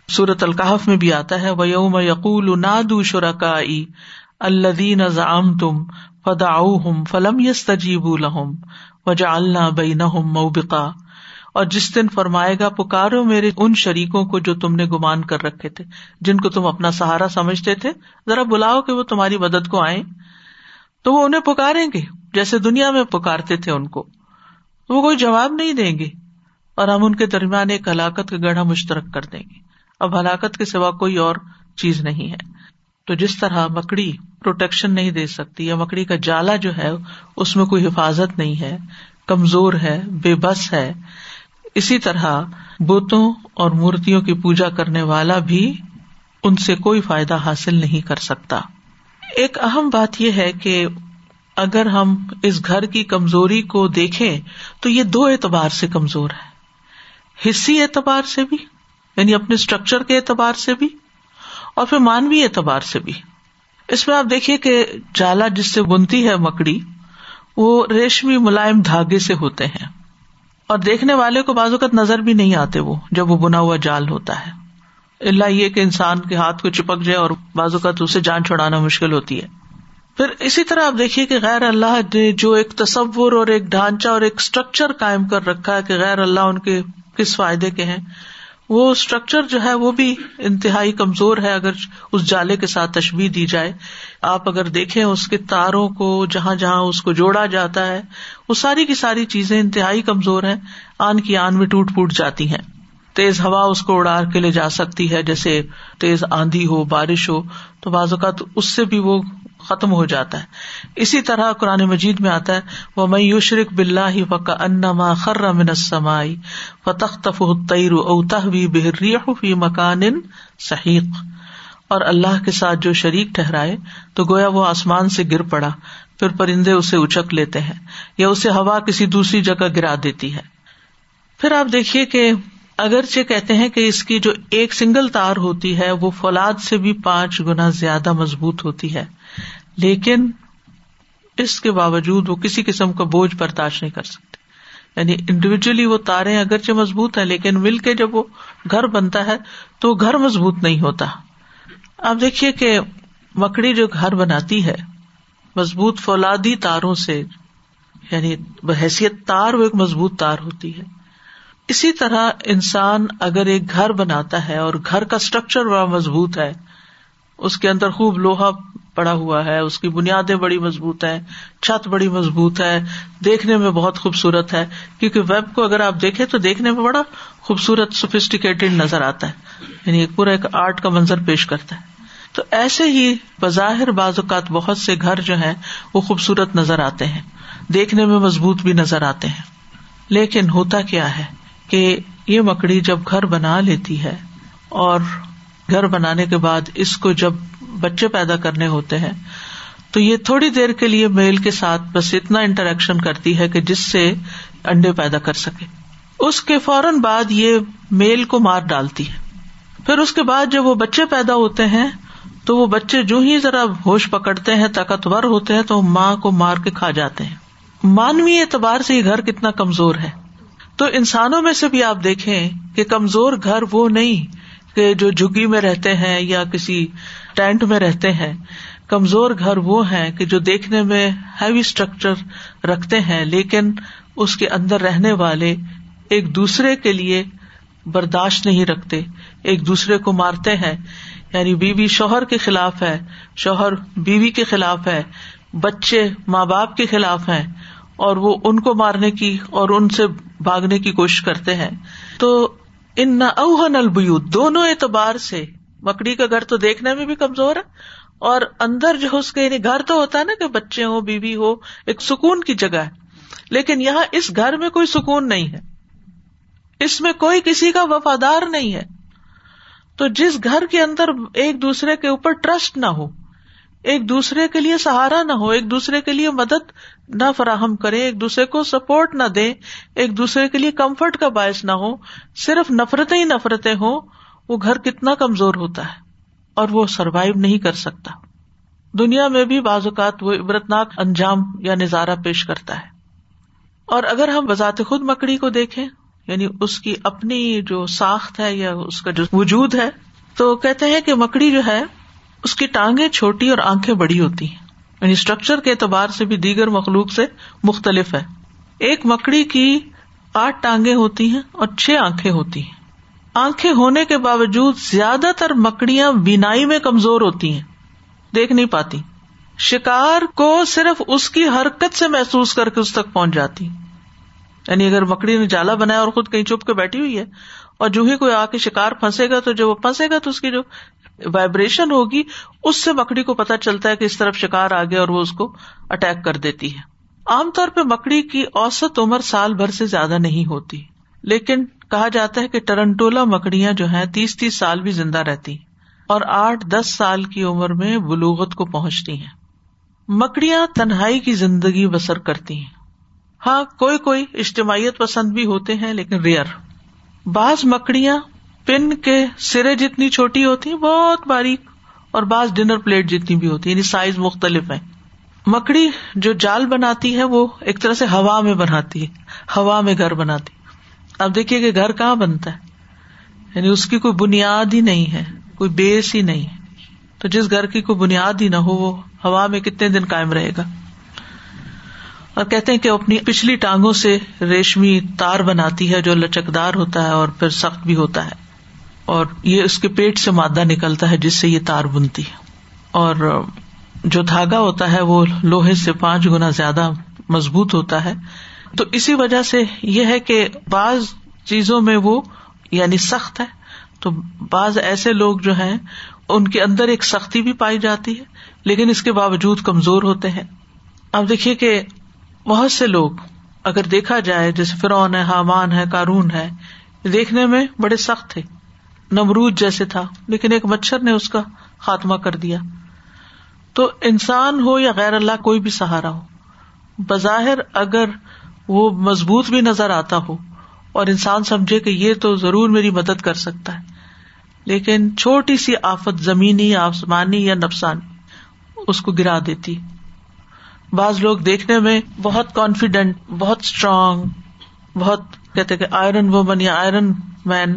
سورت القحف میں بھی آتا ہے وہ یوم یقول نادو شرکا الدین زام تم فدا فلم یس تجیب الحم وجا اللہ بین موبقا۔ اور جس دن فرمائے گا، پکارو میرے ان شریکوں کو جو تم نے گمان کر رکھے تھے، جن کو تم اپنا سہارا سمجھتے تھے۔ ذرا بلاؤ کہ وہ تمہاری مدد کو آئے تو وہ انہیں پکاریں گے، جیسے دنیا میں پکارتے تھے ان کو۔ وہ کوئی جواب نہیں دیں گے۔ اور ہم ان کے درمیان ایک ہلاکت کا گڑھا مشترک کر دیں گے۔ اب ہلاکت کے سوا کوئی اور چیز نہیں ہے۔ تو جس طرح مکڑی پروٹیکشن نہیں دے سکتی یا مکڑی کا جالا جو ہے، اس میں کوئی حفاظت نہیں ہے، کمزور ہے، بے بس ہے اسی طرح بوتوں اور مورتیوں کی پوجا کرنے والا بھی ان سے کوئی فائدہ حاصل نہیں کر سکتا۔ ایک اہم بات یہ ہے کہ اگر ہم اس گھر کی کمزوری کو دیکھیں تو یہ دو اعتبار سے کمزور ہے۔ حصی اعتبار سے بھی یعنی اپنے اسٹرکچر کے اعتبار سے بھی، اور پھر مانوی اعتبار سے بھی۔ اس میں آپ دیکھیے کہ جالا جس سے بنتی ہے مکڑی، وہ ریشمی ملائم دھاگے سے ہوتے ہیں۔ اور دیکھنے والے کو بازو کا نظر بھی نہیں آتے وہ، جب وہ بنا ہوا جال ہوتا ہے۔ اللہ یہ کہ انسان کے ہاتھ کو چپک جائے اور بازو کا اسے جان چھڑانا مشکل ہوتی ہے۔ پھر اسی طرح آپ دیکھیے کہ غیر اللہ نے جو ایک تصور اور ایک ڈھانچہ اور ایک اسٹرکچر قائم کر رکھا ہے کہ غیر اللہ ان کے کس فائدے کے ہیں۔ وہ اسٹرکچر جو ہے وہ بھی انتہائی کمزور ہے، اگر اس جالے کے ساتھ تشبیح دی جائے۔ آپ اگر دیکھیں اس کے تاروں کو، جہاں جہاں اس کو جوڑا جاتا ہے، وہ ساری کی ساری چیزیں انتہائی کمزور ہیں۔ آن کی آن میں ٹوٹ پوٹ جاتی ہیں۔ تیز ہوا اس کو اڑا کے لے جا سکتی ہے، جیسے تیز آندھی ہو، بارش ہو۔ تو بعض اوقات اس سے بھی وہ ختم ہو جاتا ہے۔ اسی طرح قرآن مجید میں آتا ہے وہ میں یوشرک بلّہ فکا انما خر من سمائی و تخت تیر اوتہ فی مکان صحیح اور اللہ کے ساتھ جو شریک ٹہرائے تو گویا وہ آسمان سے گر پڑا، پھر پرندے اسے اچک لیتے ہیں یا اسے ہوا کسی دوسری جگہ گرا دیتی ہے۔ پھر آپ دیکھیے کہ اگرچہ کہتے ہیں کہ اس کی جو ایک سنگل تار ہوتی ہے، وہ فولاد سے بھی پانچ گنا زیادہ مضبوط ہوتی ہے۔ لیکن اس کے باوجود وہ کسی قسم کا بوجھ برداشت نہیں کر سکتے۔ یعنی انڈیویجلی وہ تارے اگرچہ مضبوط ہے لیکن مل کے جب وہ گھر بنتا ہے تو گھر مضبوط نہیں ہوتا۔ آپ دیکھیے کہ مکڑی جو گھر بناتی ہے، مضبوط فولادی تاروں سے یعنی بحیثیت تار وہ ایک مضبوط تار ہوتی ہے۔ اسی طرح انسان اگر ایک گھر بناتا ہے اور گھر کا اسٹرکچر بڑا مضبوط ہے، اس کے اندر خوب لوہا پڑا ہوا ہے، اس کی بنیادیں بڑی مضبوط ہے چھت بڑی مضبوط ہے، دیکھنے میں بہت خوبصورت ہے۔ کیونکہ ویب کو اگر آپ دیکھیں تو دیکھنے میں بڑا خوبصورت سوفیسٹیکیٹڈ نظر آتا ہے۔ یعنی ایک پورا ایک آرٹ کا منظر پیش کرتا ہے۔ تو ایسے ہی بظاہر بعض اوقات بہت سے گھر جو ہیں، وہ خوبصورت نظر آتے ہیں۔ دیکھنے میں مضبوط بھی نظر آتے ہیں۔ لیکن ہوتا کیا ہے کہ یہ مکڑی جب گھر بنا لیتی ہے اور گھر بنانے کے بعد اس کو جب بچے پیدا کرنے ہوتے ہیں۔ تو یہ تھوڑی دیر کے لیے میل کے ساتھ بس اتنا انٹریکشن کرتی ہے کہ جس سے انڈے پیدا کر سکے۔ اس کے فوراً بعد یہ میل کو مار ڈالتی ہے۔ پھر اس کے بعد جب وہ بچے پیدا ہوتے ہیں، تو وہ بچے جو ہی ذرا ہوش پکڑتے ہیں، طاقتور ہوتے ہیں، تو ماں کو مار کے کھا جاتے ہیں۔ مانوی اعتبار سے یہ گھر کتنا کمزور ہے۔ تو انسانوں میں سے بھی آپ دیکھیں کہ کمزور گھر وہ نہیں کہ جو جگی میں رہتے ہیں یا کسی ٹینٹ میں رہتے ہیں۔ کمزور گھر وہ ہیں کہ جو دیکھنے میں ہیوی اسٹرکچر رکھتے ہیں، لیکن اس کے اندر رہنے والے ایک دوسرے کے لیے برداشت نہیں رکھتے۔ ایک دوسرے کو مارتے ہیں۔ یعنی بیوی شوہر کے خلاف ہے، شوہر بیوی کے خلاف ہے، بچے ماں باپ کے خلاف ہیں۔ اور وہ ان کو مارنے کی اور ان سے بھاگنے کی کوشش کرتے ہیں۔ تو ان نہ اوہن البیوت، دونوں اعتبار سے مکڑی کا گھر تو دیکھنے میں بھی کمزور ہے اور اندر جو اس کے یعنی گھر تو ہوتا ہے نا کہ بچے ہو بیوی ہو، ایک سکون کی جگہ ہے۔ لیکن یہاں اس گھر میں کوئی سکون نہیں ہے۔ اس میں کوئی کسی کا وفادار نہیں ہے۔ تو جس گھر کے اندر ایک دوسرے کے اوپر ٹرسٹ نہ ہو، ایک دوسرے کے لیے سہارا نہ ہو، ایک دوسرے کے لیے مدد نہ فراہم کرے، ایک دوسرے کو سپورٹ نہ دے، ایک دوسرے کے لیے کمفرٹ کا باعث نہ ہو، صرف نفرتیں ہی نفرتیں ہوں وہ گھر کتنا کمزور ہوتا ہے اور وہ سروائو نہیں کر سکتا۔ دنیا میں بھی بعض اوقات وہ عبرتناک انجام یا نظارہ پیش کرتا ہے۔ اور اگر ہم بذات خود مکڑی کو دیکھیں یعنی اس کی اپنی جو ساخت ہے یا اس کا جو وجود ہے، تو کہتے ہیں کہ مکڑی جو ہے، اس کی ٹانگیں چھوٹی اور آنکھیں بڑی ہوتی ہیں۔ یعنی اسٹرکچر کے اعتبار سے بھی دیگر مخلوق سے مختلف ہے۔ ایک مکڑی کی آٹھ ٹانگیں ہوتی ہیں اور چھ آنکھیں ہوتی ہیں۔ آنکھیں ہونے کے باوجود زیادہ تر مکڑیاں بینائی میں کمزور ہوتی ہیں۔ دیکھ نہیں پاتی۔ شکار کو صرف اس کی حرکت سے محسوس کر کے اس تک پہنچ جاتی۔ یعنی اگر مکڑی نے جالا بنایا اور خود کہیں چھپ کے بیٹھی ہوئی ہے اور جو ہی کوئی آ کے شکار پھنسے گا تو جب وہ پھنسے گا تو اس کی جو وائبریشن ہوگی، اس سے مکڑی کو پتا چلتا ہے کہ اس طرف شکار آ گیا اور وہ اس کو اٹیک کر دیتی ہے۔ عام طور پہ مکڑی کی اوسط عمر سال بھر سے زیادہ نہیں ہوتی، لیکن کہا جاتا ہے کہ ٹرنٹولا مکڑیاں جو ہیں تیس تیس سال بھی زندہ رہتی اور آٹھ دس سال کی عمر میں بلوغت کو پہنچتی ہیں۔ مکڑیاں تنہائی کی زندگی بسر کرتی ہیں۔ ہاں کوئی کوئی اجتماعیت پسند بھی ہوتے ہیں لیکن ریئر۔ بعض مکڑیاں پن کے سرے جتنی چھوٹی ہوتی ہیں، بہت باریک اور بعض ڈنر پلیٹ جتنی بھی ہوتی ہے یعنی سائز مختلف ہے مکڑی جو جال بناتی ہے، وہ ایک طرح سے ہوا میں بناتی ہے، ہوا میں گھر بناتی اب دیکھیے کہ گھر کہاں بنتا ہے؟ یعنی اس کی کوئی بنیاد ہی نہیں ہے، کوئی بیس ہی نہیں۔ ہے تو جس گھر کی کوئی بنیاد ہی نہ ہو، وہ ہوا میں کتنے دن کائم رہے گا؟ اور کہتے ہیں کہ اپنی پچھلی ٹانگوں سے ریشمی تار بناتی ہے جو لچکدار ہوتا ہے اور پھر سخت بھی ہوتا ہے۔ اور یہ اس کے پیٹ سے مادہ نکلتا ہے جس سے یہ تار بنتی ہے۔ اور جو دھاگا ہوتا ہے، وہ لوہے سے پانچ گنا زیادہ مضبوط ہوتا ہے۔ تو اسی وجہ سے یہ ہے کہ بعض چیزوں میں وہ یعنی سخت ہے۔ تو بعض ایسے لوگ جو ہیں، ان کے اندر ایک سختی بھی پائی جاتی ہے، لیکن اس کے باوجود کمزور ہوتے ہیں۔ اب دیکھیے کہ بہت سے لوگ اگر دیکھا جائے، جیسے فرعون ہے، حامان ہے کارون ہے، دیکھنے میں بڑے سخت تھے۔ نمرود جیسے تھا، لیکن ایک مچھر نے اس کا خاتمہ کر دیا۔ تو انسان ہو یا غیر اللہ، کوئی بھی سہارا ہو، بظاہر اگر وہ مضبوط بھی نظر آتا ہو اور انسان سمجھے کہ یہ تو ضرور میری مدد کر سکتا ہے۔ لیکن چھوٹی سی آفت زمینی، آسمانی یا نفسانی، اس کو گرا دیتی۔ بعض لوگ دیکھنے میں بہت کانفیڈینٹ بہت اسٹرانگ بہت کہتے کہ آئرن وومن یا آئرن مین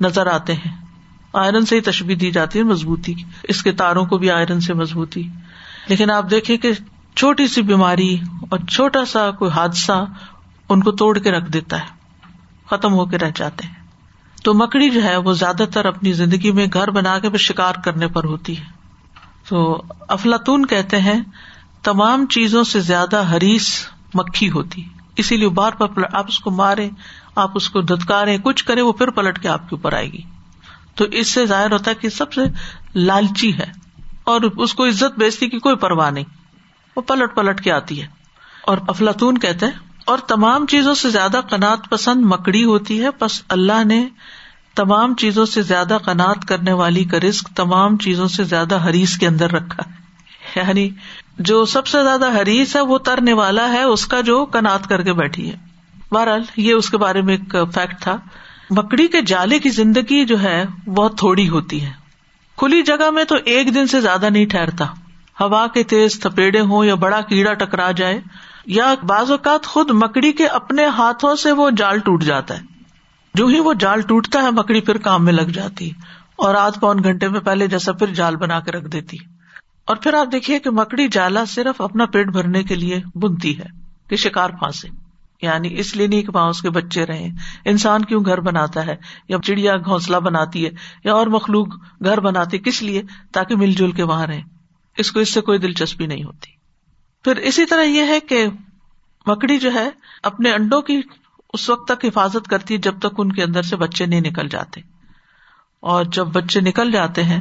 نظر آتے ہیں۔ آئرن سے ہی تشبی دی جاتی ہے مضبوطی اس کے تاروں کو بھی آئرن سے مضبوطی۔ لیکن آپ دیکھیں کہ چھوٹی سی بیماری اور چھوٹا سا کوئی حادثہ ان کو توڑ کے رکھ دیتا ہے، ختم ہو کے رہ جاتے ہیں۔ تو مکڑی جو ہے، وہ زیادہ تر اپنی زندگی میں گھر بنا کے پھر شکار کرنے پر ہوتی ہے۔ تو افلاطون کہتے ہیں، تمام چیزوں سے زیادہ ہریس مکھی ہوتی۔ اسی لیے بار بار آپ اس کو مارے آپ اس کو دتکارے کچھ کرے وہ پھر پلٹ کے آپ کے اوپر آئے گی۔ تو اس سے ظاہر ہوتا ہے کہ سب سے لالچی ہے۔ اور اس کو عزت بیچتی کی کوئی پرواہ نہیں۔ وہ پلٹ پلٹ کے آتی ہے۔ اور افلاطون کہتے ہیں اور تمام چیزوں سے زیادہ قناط پسند مکڑی ہوتی ہے بس اللہ نے تمام چیزوں سے زیادہ قناط کرنے والی کا رسک تمام چیزوں سے زیادہ حریث کے اندر رکھا۔ ہے یعنی جو سب سے زیادہ حریث ہے، وہ ترنے والا ہے، اس کا جو کنات کر کے بیٹھی ہے۔ بہرحال، یہ اس کے بارے میں ایک فیکٹ تھا۔ مکڑی کے جالے کی زندگی جو ہے، بہت تھوڑی ہوتی ہے۔ کھلی جگہ میں تو ایک دن سے زیادہ نہیں ٹھہرتا۔ ہوا کے تیز تھپیڑے ہوں یا بڑا کیڑا ٹکرا جائے یا بعض اوقات خود مکڑی کے اپنے ہاتھوں سے وہ جال ٹوٹ جاتا ہے۔ جو ہی وہ جال ٹوٹتا ہے، مکڑی پھر کام میں لگ جاتی اور آدھ پون گھنٹے میں پہلے جیسا پھر جال بنا کے رکھ دیتی۔ اور پھر آپ دیکھیے کہ مکڑی جالا صرف اپنا پیٹ بھرنے کے لیے بنتی ہے، کہ شکار پھانسے۔ یعنی اس لیے نہیں کہ وہاں اس کے بچے رہے انسان کیوں گھر بناتا ہے؟ یا چڑیا گھونسلہ بناتی ہے؟ یا اور مخلوق گھر بناتی کس لیے؟ تاکہ مل جل کے وہاں رہے اس کو اس سے کوئی دلچسپی نہیں ہوتی۔ پھر اسی طرح یہ ہے کہ مکڑی جو ہے اپنے انڈوں کی اس وقت تک حفاظت کرتی ہے جب تک ان کے اندر سے بچے نہیں نکل جاتے۔ اور جب بچے نکل جاتے ہیں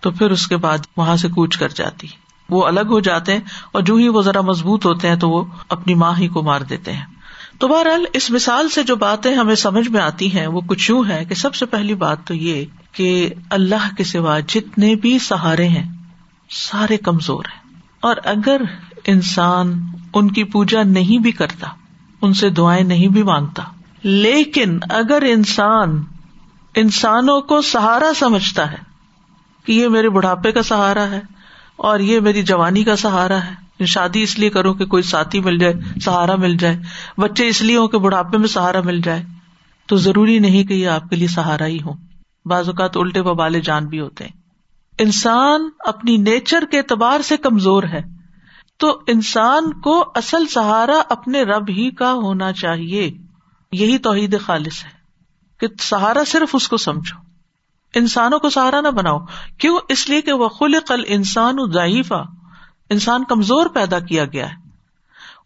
تو پھر اس کے بعد وہاں سے کوچ کر جاتی۔ وہ الگ ہو جاتے ہیں اور جو ہی وہ ذرا مضبوط ہوتے ہیں تو وہ اپنی ماں ہی کو مار دیتے ہیں۔ تو بہرحال اس مثال سے جو باتیں ہمیں سمجھ میں آتی ہیں وہ کچھ یوں ہے کہ سب سے پہلی بات تو یہ کہ اللہ کے سوا جتنے بھی سہارے ہیں، سارے کمزور ہیں۔ اور اگر انسان ان کی پوجا نہیں بھی کرتا، ان سے دعائیں نہیں بھی مانگتا۔ لیکن اگر انسان انسانوں کو سہارا سمجھتا ہے کہ یہ میرے بڑھاپے کا سہارا ہے اور یہ میری جوانی کا سہارا ہے شادی اس لیے کروں کہ کوئی ساتھی مل جائے، سہارا مل جائے، بچے اس لیے ہو کہ بڑھاپے میں سہارا مل جائے، تو ضروری نہیں کہ یہ آپ کے لیے سہارا ہی ہو۔ بعض اوقات الٹے ببالے جان بھی ہوتے ہیں۔ انسان اپنی نیچر کے اعتبار سے کمزور ہے۔ تو انسان کو اصل سہارا اپنے رب ہی کا ہونا چاہیے۔ یہی توحید خالص ہے کہ سہارا صرف اس کو سمجھو۔ انسانوں کو سہارا نہ بناؤ۔ کیوں؟ اس لیے کہ وہ خل قل انسان ضعیفہ انسان کمزور پیدا کیا گیا ہے۔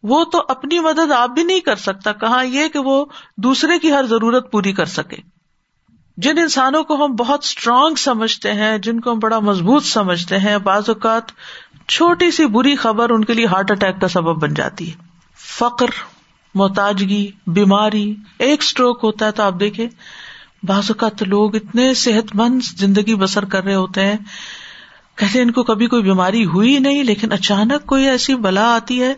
وہ تو اپنی مدد آپ بھی نہیں کر سکتا۔ کہاں یہ کہ وہ دوسرے کی ہر ضرورت پوری کر سکے۔ جن انسانوں کو ہم بہت اسٹرانگ سمجھتے ہیں، جن کو ہم بڑا مضبوط سمجھتے ہیں، بعض اوقات چھوٹی سی بری خبر ان کے لیے ہارٹ اٹیک کا سبب بن جاتی ہے۔ فخر محتاجگی، بیماری، ایک اسٹروک ہوتا ہے تو آپ دیکھیں، بعض اوقات لوگ اتنے صحت مند زندگی بسر کر رہے ہوتے ہیں، کہتے ان کو کبھی کوئی بیماری ہوئی نہیں، لیکن اچانک کوئی ایسی بلا آتی ہے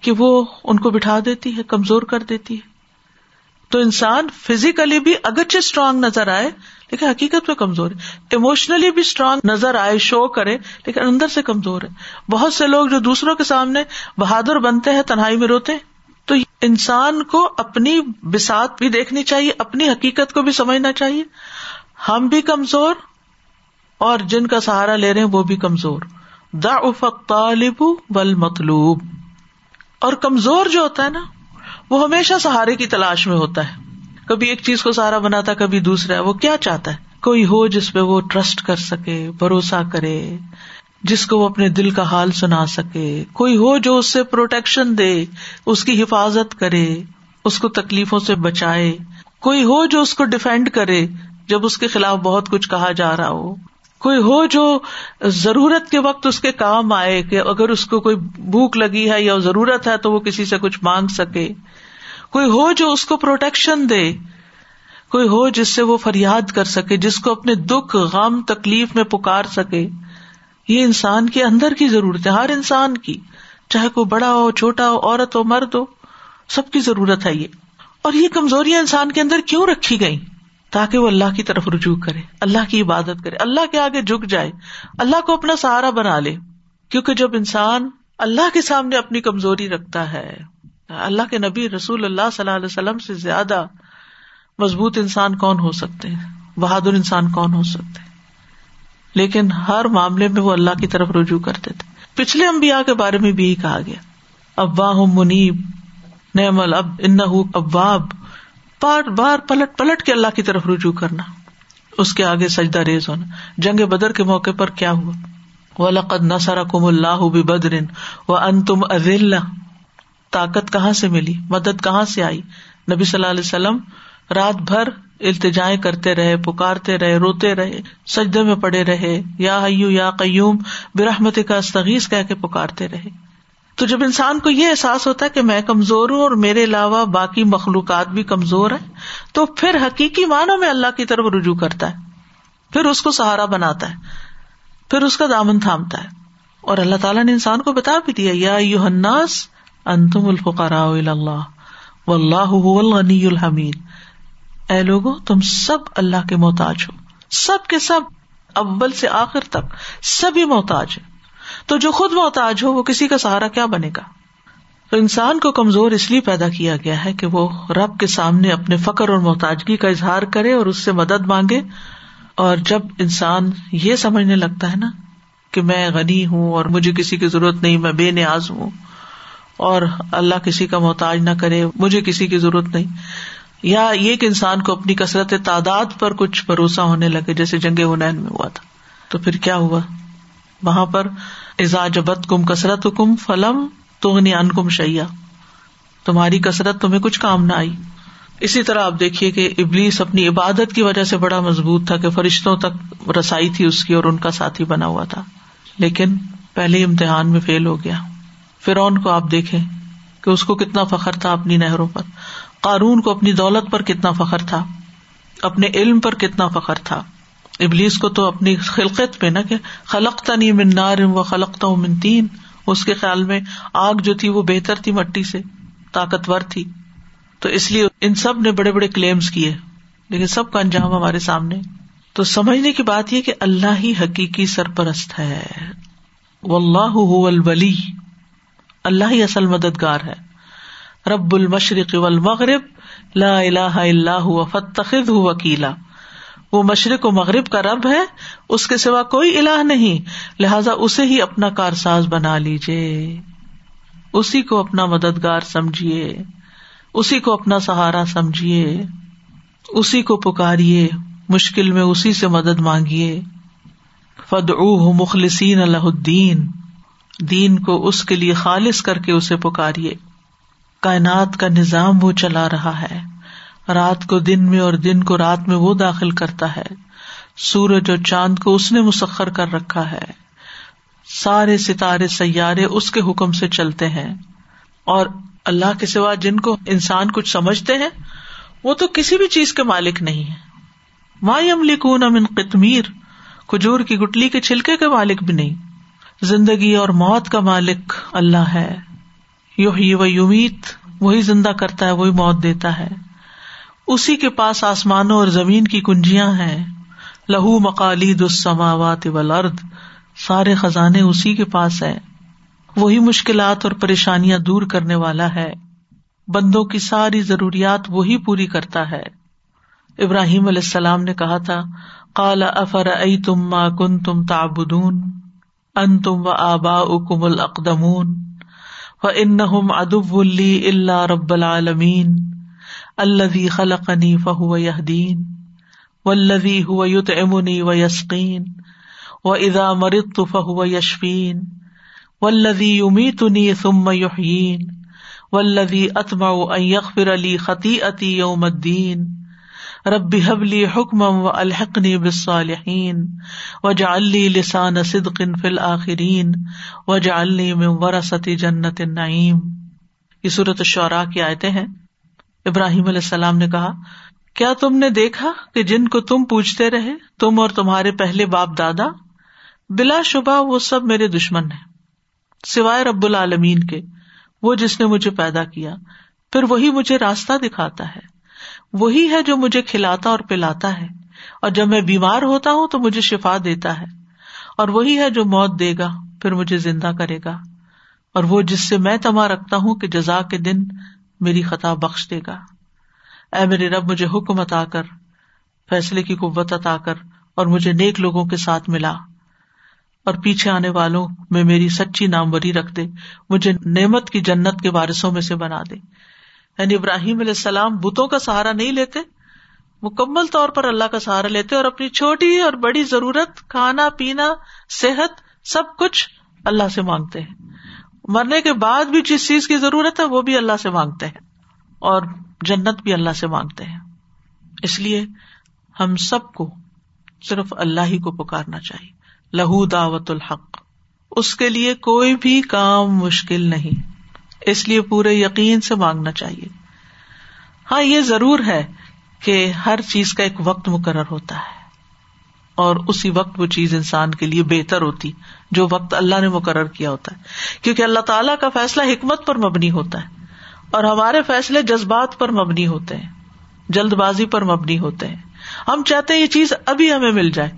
کہ وہ ان کو بٹھا دیتی ہے، کمزور کر دیتی ہے۔ تو انسان فزیکلی بھی اگرچہ اسٹرانگ نظر آئے، لیکن حقیقت میں کمزور ہے۔ اموشنلی بھی اسٹرانگ نظر آئے شو کرے، لیکن اندر سے کمزور ہے۔ بہت سے لوگ جو دوسروں کے سامنے بہادر بنتے ہیں، تنہائی میں روتے ہیں، تو انسان کو اپنی بسات بھی دیکھنی چاہیے، اپنی حقیقت کو بھی سمجھنا چاہیے۔ ہم بھی کمزور اور جن کا سہارا لے رہے ہیں، وہ بھی کمزور۔ دا افق طالب بل مطلوب اور کمزور جو ہوتا ہے نا وہ ہمیشہ سہارے کی تلاش میں ہوتا ہے۔ کبھی ایک چیز کو سہارا بناتا کبھی دوسرا وہ کیا چاہتا ہے؟ کوئی ہو جس پہ وہ ٹرسٹ کر سکے، بھروسہ کرے، جس کو وہ اپنے دل کا حال سنا سکے۔ کوئی ہو جو اس سے پروٹیکشن دے، اس کی حفاظت کرے، اس کو تکلیفوں سے بچائے۔ کوئی ہو جو اس کو ڈیفینڈ کرے، جب اس کے خلاف بہت کچھ کہا جا رہا ہو۔ کوئی ہو جو ضرورت کے وقت اس کے کام آئے کہ اگر اس کو کوئی بھوک لگی ہے یا ضرورت ہے تو وہ کسی سے کچھ مانگ سکے۔ کوئی ہو جو اس کو پروٹیکشن دے۔ کوئی ہو جس سے وہ فریاد کر سکے، جس کو اپنے دکھ، غم، تکلیف میں پکار سکے۔ یہ انسان کے اندر کی ضرورت ہے، ہر انسان کی۔ چاہے کوئی بڑا ہو، چھوٹا ہو، عورت ہو، مرد ہو، سب کی ضرورت ہے یہ۔ اور یہ کمزوریاں انسان کے اندر کیوں رکھی گئی تاکہ وہ اللہ کی طرف رجوع کرے، اللہ کی عبادت کرے، اللہ کے آگے جھک جائے، اللہ کو اپنا سہارا بنا لے۔ کیونکہ جب انسان اللہ کے سامنے اپنی کمزوری رکھتا ہے، اللہ کے نبی رسول اللہ صلی اللہ علیہ وسلم سے زیادہ مضبوط انسان کون ہو سکتے ہیں؟ بہادر انسان کون ہو سکتے لیکن ہر معاملے میں وہ اللہ کی طرف رجوع کرتے تھے۔ پچھلے امبیا کے بارے میں بھی کہا گیا۔ ابا منیب، نعم اب ان اباب بار بار پلٹ پلٹ کے اللہ کی طرف رجوع کرنا اس کے آگے سجدہ ریز ہونا جنگ بدر کے موقع پر کیا ہوا وہ لقد نسر کم اللہ بدرین و ان تم طاقت کہاں سے ملی مدد کہاں سے آئی نبی صلی اللہ علیہ وسلم رات بھر التجائے کرتے رہے پکارتے رہے روتے رہے سجدے میں پڑے رہے یا حیو یا قیوم برحمت کا استغیث کہہ کے پکارتے رہے تو جب انسان کو یہ احساس ہوتا ہے کہ میں کمزور ہوں اور میرے علاوہ باقی مخلوقات بھی کمزور ہے تو پھر حقیقی معنوں میں اللہ کی طرف رجوع کرتا ہے۔ پھر اس کو سہارا بناتا ہے۔ پھر اس کا دامن تھامتا ہے۔ اور اللہ تعالیٰ نے انسان کو بتا بھی دیا، یا یو ہناس انتم الفقراء اللہ و اللہ الغنی الحمید۔ اے لوگو تم سب اللہ کے محتاج ہو۔ سب کے سب اول سے آخر تک سبھی محتاج ہے تو جو خود محتاج ہو، وہ کسی کا سہارا کیا بنے گا؟ تو انسان کو کمزور اس لیے پیدا کیا گیا ہے کہ وہ رب کے سامنے اپنے فخر اور محتاجگی کا اظہار کرے اور اس سے مدد مانگے۔ اور جب انسان یہ سمجھنے لگتا ہے نا کہ میں غنی ہوں اور مجھے کسی کی ضرورت نہیں، میں بے نیاز ہوں اور اللہ کسی کا محتاج نہ کرے، مجھے کسی کی ضرورت نہیں، یا یہ کہ انسان کو اپنی کثرت تعداد پر کچھ بھروسہ ہونے لگے، جیسے جنگ ہنین میں ہوا تھا، تو پھر کیا ہوا؟ وہاں پر ازاجبت کم کثرت کم فلم تو ان کم شیا تمہاری کثرت تمہیں کچھ کام نہ آئی اسی طرح آپ دیکھیے کہ ابلیس اپنی عبادت کی وجہ سے بڑا مضبوط تھا کہ فرشتوں تک رسائی تھی اس کی اور ان کا ساتھی بنا ہوا تھا لیکن پہلے امتحان میں فیل ہو گیا فرعون کو آپ دیکھیں کہ اس کو کتنا فخر تھا اپنی نہروں پر قارون کو اپنی دولت پر کتنا فخر تھا اپنے علم پر کتنا فخر تھا ابلیس کو تو اپنی خلقت میں نا کہ خلقتا نہیں من نار و خلقتا ہوں من تین۔ اس کے خیال میں آگ جو تھی وہ بہتر تھی مٹی سے، طاقتور تھی۔ تو اس لیے ان سب نے بڑے بڑے کلیمس کیے۔ لیکن سب کا انجام ہمارے سامنے۔ تو سمجھنے کی بات یہ کہ اللہ ہی حقیقی سرپرست ہے۔ اللہ الولی۔ اللہ ہی اصل مددگار ہے۔ رب المشرق والمغرب، لا الہ الا هو، فاتخذه وکیلا۔ وہ مشرق و مغرب کا رب ہے، اس کے سوا کوئی الہ نہیں۔ لہذا اسے ہی اپنا کارساز بنا لیجیے اسی کو اپنا مددگار سمجھیے اسی کو اپنا سہارا سمجھیے اسی کو پکاریے۔ مشکل میں اسی سے مدد مانگیے فد مخلصین اللہ الدین۔ دین کو اس کے لیے خالص کر کے اسے پکاریے۔ کائنات کا نظام وہ چلا رہا ہے۔ رات کو دن میں اور دن کو رات میں وہ داخل کرتا ہے۔ سورج اور چاند کو اس نے مسخر کر رکھا ہے۔ سارے ستارے، سیارے اس کے حکم سے چلتے ہیں۔ اور اللہ کے سوا جن کو انسان کچھ سمجھتے ہیں، وہ تو کسی بھی چیز کے مالک نہیں ہے ماں یم لکھون امن قطمیر، کھجور کی گٹلی کے چھلکے کے مالک بھی نہیں۔ زندگی اور موت کا مالک اللہ ہے۔ یو ہی و یومیت وہی زندہ کرتا ہے، وہی موت دیتا ہے۔ اسی کے پاس آسمانوں اور زمین کی کنجیاں ہیں۔ لہو مکالید السماوات والارض، سارے خزانے اسی کے پاس ہے وہی مشکلات اور پریشانیاں دور کرنے والا ہے۔ بندوں کی ساری ضروریات وہی پوری کرتا ہے۔ ابراہیم علیہ السلام نے کہا تھا کالا افر ائی تم ماں کن تم تابدون ان تم و آبا اکم العقدمون و ان ادب اللہ رب العالمین۔ الدی خلقنی فہو یدین و الدی ہو یوت امنی و یسقین و ادا مرت فہو یشفین ولدی امیتنی ثم یحیین ولدی اطمع ان یغفر لی خطیئتی یوم الدین رب حبلی حکم و الحقنی بالصالحین وجعل لی لسان صدق فی الآخرین وجعل لی من ورثت جنت النعیم یہ صورت الشعراء کی آیتیں ہیں۔ ابراہیم علیہ السلام نے کہا، کیا تم نے دیکھا کہ جن کو تم پوچھتے رہے، تم اور تمہارے پہلے باپ دادا؟ بلا شبہ وہ سب میرے دشمن ہیں، سوائے رب العالمین کے۔ وہ جس نے مجھے پیدا کیا، پھر وہی مجھے راستہ دکھاتا ہے۔ وہی ہے جو مجھے کھلاتا اور پلاتا ہے۔ اور جب میں بیمار ہوتا ہوں تو مجھے شفا دیتا ہے۔ اور وہی ہے جو موت دے گا، پھر مجھے زندہ کرے گا۔ اور وہ جس سے میں تما رکھتا ہوں کہ جزا کے دن میری خطا بخش دے گا۔ اے میرے رب، مجھے حکم اتا کر، فیصلے کی قوت اتا کر اور مجھے نیک لوگوں کے ساتھ ملا۔ اور پیچھے آنے والوں میں میری سچی ناموری رکھ دے۔ مجھے نعمت کی جنت کے بارشوں میں سے بنا دے۔ یعنی ابراہیم علیہ السلام بتوں کا سہارا نہیں لیتے، مکمل طور پر اللہ کا سہارا لیتے اور اپنی چھوٹی اور بڑی ضرورت، کھانا، پینا، صحت، سب کچھ اللہ سے مانگتے ہیں۔ مرنے کے بعد بھی جس چیز کی ضرورت ہے وہ بھی اللہ سے مانگتے ہیں اور جنت بھی اللہ سے مانگتے ہیں اس لیے ہم سب کو صرف اللہ ہی کو پکارنا چاہیے۔ لہو دعوت الحق۔ اس کے لیے کوئی بھی کام مشکل نہیں۔ اس لیے پورے یقین سے مانگنا چاہیے۔ ہاں یہ ضرور ہے کہ ہر چیز کا ایک وقت مقرر ہوتا ہے۔ اور اسی وقت وہ چیز انسان کے لیے بہتر ہوتی جو وقت اللہ نے مقرر کیا ہوتا ہے۔ کیونکہ اللہ تعالیٰ کا فیصلہ حکمت پر مبنی ہوتا ہے اور ہمارے فیصلے جذبات پر مبنی ہوتے ہیں، جلد بازی پر مبنی ہوتے ہیں۔ ہم چاہتے ہیں یہ چیز ابھی ہمیں مل جائے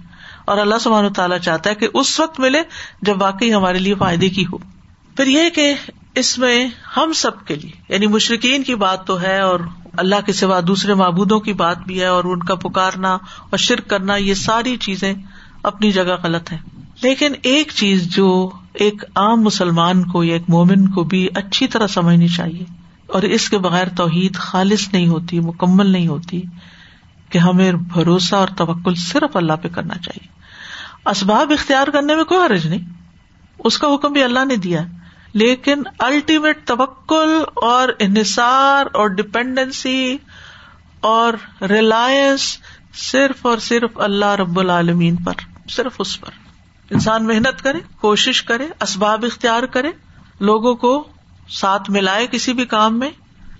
اور اللہ سبحانہ تعالیٰ چاہتا ہے کہ اس وقت ملے جب واقعی ہمارے لیے فائدے کی ہو۔ پھر یہ کہ اس میں ہم سب کے لیے یعنی مشرقین کی بات تو ہے اور اللہ کے سوا دوسرے معبودوں کی بات بھی ہے اور ان کا پکارنا اور شرک کرنا، یہ ساری چیزیں اپنی جگہ غلط ہے لیکن ایک چیز جو ایک عام مسلمان کو یا ایک مومن کو بھی اچھی طرح سمجھنی چاہیے، اور اس کے بغیر توحید خالص نہیں ہوتی، مکمل نہیں ہوتی، کہ ہمیں بھروسہ اور توکل صرف اللہ پہ کرنا چاہیے۔ اسباب اختیار کرنے میں کوئی حرج نہیں۔ اس کا حکم بھی اللہ نے دیا ہے۔ لیکن الٹیمیٹ توکل اور انحصار اور ڈپینڈنسی اور ریلائنس صرف اور صرف اللہ رب العالمین پر، صرف اس پر۔ انسان محنت کرے، کوشش کرے، اسباب اختیار کرے، لوگوں کو ساتھ ملائے کسی بھی کام میں،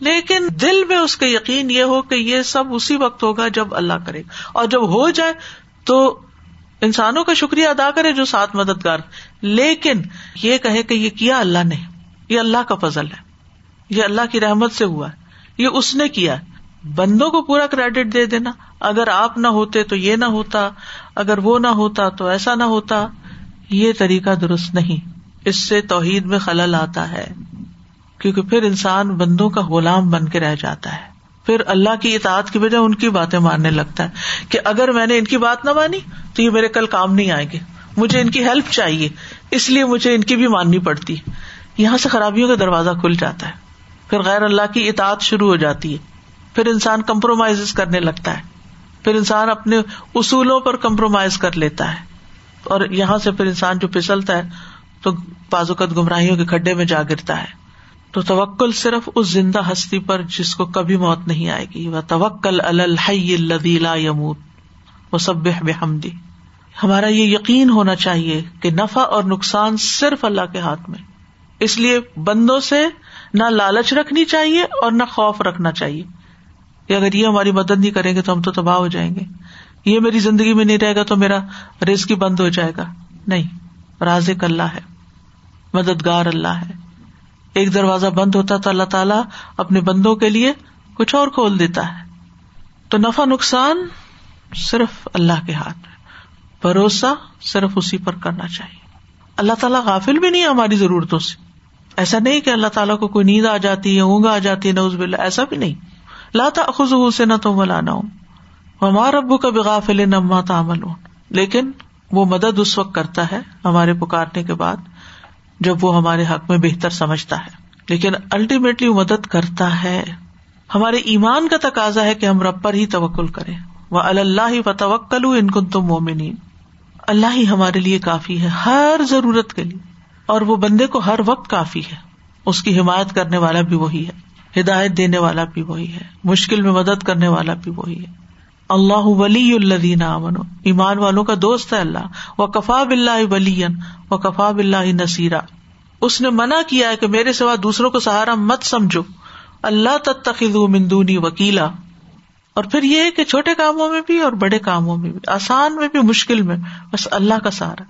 لیکن دل میں اس کا یقین یہ ہو کہ یہ سب اسی وقت ہوگا جب اللہ کرے اور جب ہو جائے تو انسانوں کا شکریہ ادا کرے جو ساتھ مددگار۔ لیکن یہ کہے کہ یہ کیا اللہ نے، یہ اللہ کا فضل ہے، یہ اللہ کی رحمت سے ہوا ہے، یہ اس نے کیا بندوں کو پورا کریڈٹ دے دینا۔ اگر آپ نہ ہوتے تو یہ نہ ہوتا، اگر وہ نہ ہوتا تو ایسا نہ ہوتا۔ یہ طریقہ درست نہیں۔ اس سے توحید میں خلل آتا ہے، کیونکہ پھر انسان بندوں کا غلام بن کے رہ جاتا ہے۔ پھر اللہ کی اطاعت کی وجہ ان کی باتیں ماننے لگتا ہے کہ اگر میں نے ان کی بات نہ مانی تو یہ میرے کل کام نہیں آئے گے۔ مجھے ان کی ہیلپ چاہیے۔ اس لیے مجھے ان کی بھی ماننی پڑتی۔ یہاں سے خرابیوں کا دروازہ کھل جاتا ہے۔ پھر غیر اللہ کی اطاعت شروع ہو جاتی ہے۔ پھر انسان کمپرومائز کرنے لگتا ہے۔ پھر انسان اپنے اصولوں پر کمپرومائز کر لیتا ہے۔ اور یہاں سے پھر انسان جو پھسلتا ہے تو بازوقت گمراہیوں کے کھڈے میں جا گرتا ہے۔ تو توکل صرف اس زندہ ہستی پر جس کو کبھی موت نہیں آئے گی۔ وہ توکل الدیلا یموت۔ وہ سب بحمدی۔ ہمارا یہ یقین ہونا چاہیے کہ نفع اور نقصان صرف اللہ کے ہاتھ میں۔ اس لیے بندوں سے نہ لالچ رکھنی چاہیے اور نہ خوف رکھنا چاہیے۔ کہ اگر یہ ہماری مدد نہیں کریں گے تو ہم تو تباہ ہو جائیں گے۔ یہ میری زندگی میں نہیں رہے گا تو میرا رزق ہی بند ہو جائے گا۔ نہیں، رازق اللہ ہے۔ مددگار اللہ ہے۔ ایک دروازہ بند ہوتا تو اللہ تعالیٰ اپنے بندوں کے لیے کچھ اور کھول دیتا ہے۔ تو نفع نقصان صرف اللہ کے ہاتھ میں بھروسہ صرف اسی پر کرنا چاہیے۔ اللہ تعالیٰ غافل بھی نہیں ہماری ضرورتوں سے۔ ایسا نہیں کہ اللہ تعالیٰ کو کوئی نیند آ جاتی ہے اونگ آ جاتی ہے نوز بلّہ ایسا بھی نہیں۔ لاتا خز سے نہ تو ملانا ہوں ہمارا ابو کا بغافل نما تعمل ہوں لیکن وہ مدد اس وقت کرتا ہے ہمارے پکارنے کے بعد۔ جب وہ ہمارے حق میں بہتر سمجھتا ہے۔ لیکن الٹیمیٹلی وہ مدد کرتا ہے۔ ہمارے ایمان کا تقاضا ہے کہ ہم رب پر ہی توکل کریں۔ وہ اللہ ہی و توکل ان کن تم مومنی اللہ ہی ہمارے لیے کافی ہے ہر ضرورت کے لیے۔ اور وہ بندے کو ہر وقت کافی ہے۔ اس کی حمایت کرنے والا بھی وہی ہے۔ ہدایت دینے والا بھی وہی ہے۔ مشکل میں مدد کرنے والا بھی وہی ہے۔ اللہ ولی الدین امن ایمان والوں کا دوست ہے اللہ۔ وہ کفا بلّہ ولی و کفا بلّہ نصیرہ اس نے منع کیا ہے کہ میرے سوا دوسروں کو سہارا مت سمجھو۔ اللہ تخذ مندونی وکیلا۔ اور پھر یہ کہ چھوٹے کاموں میں بھی اور بڑے کاموں میں بھی، آسان میں بھی، مشکل میں، بس اللہ کا سہارا۔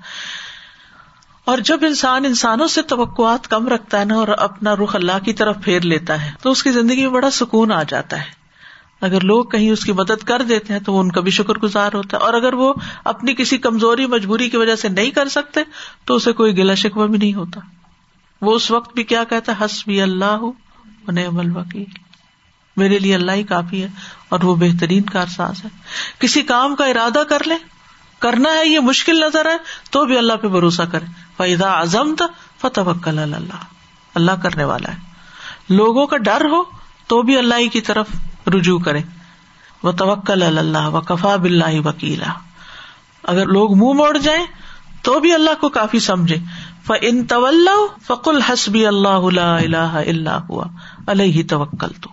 اور جب انسان انسانوں سے توقعات کم رکھتا ہے نا اور اپنا رخ اللہ کی طرف پھیر لیتا ہے، تو اس کی زندگی میں بڑا سکون آ جاتا ہے۔ اگر لوگ کہیں اس کی مدد کر دیتے ہیں تو وہ ان کا بھی شکر گزار ہوتا ہے۔ اور اگر وہ اپنی کسی کمزوری، مجبوری کی وجہ سے نہیں کر سکتے، تو اسے کوئی گلا شکوا بھی نہیں ہوتا۔ وہ اس وقت بھی کیا کہتا ہے؟ ہس بھی اللہ ہو عمل وکیل میرے لیے اللہ ہی کافی ہے اور وہ بہترین کارساز ہے۔ کسی کام کا ارادہ کر لے، کرنا ہے، یہ مشکل نظر ہے، تو بھی اللہ پہ بھروسہ کرے۔ فیدا اعظم تھا فتح اللہ اللہ کرنے والا ہے۔ لوگوں کا ڈر ہو تو بھی اللہ کی طرف رجوع کرے وہ توکل اللہ و کفا بلّہ وکیلا۔ اگر لوگ منہ موڑ جائیں تو بھی اللہ کو کافی سمجھے۔ ان طول فکل حسبی اللہ اللہ اللہ ہوا اللہ توکل تو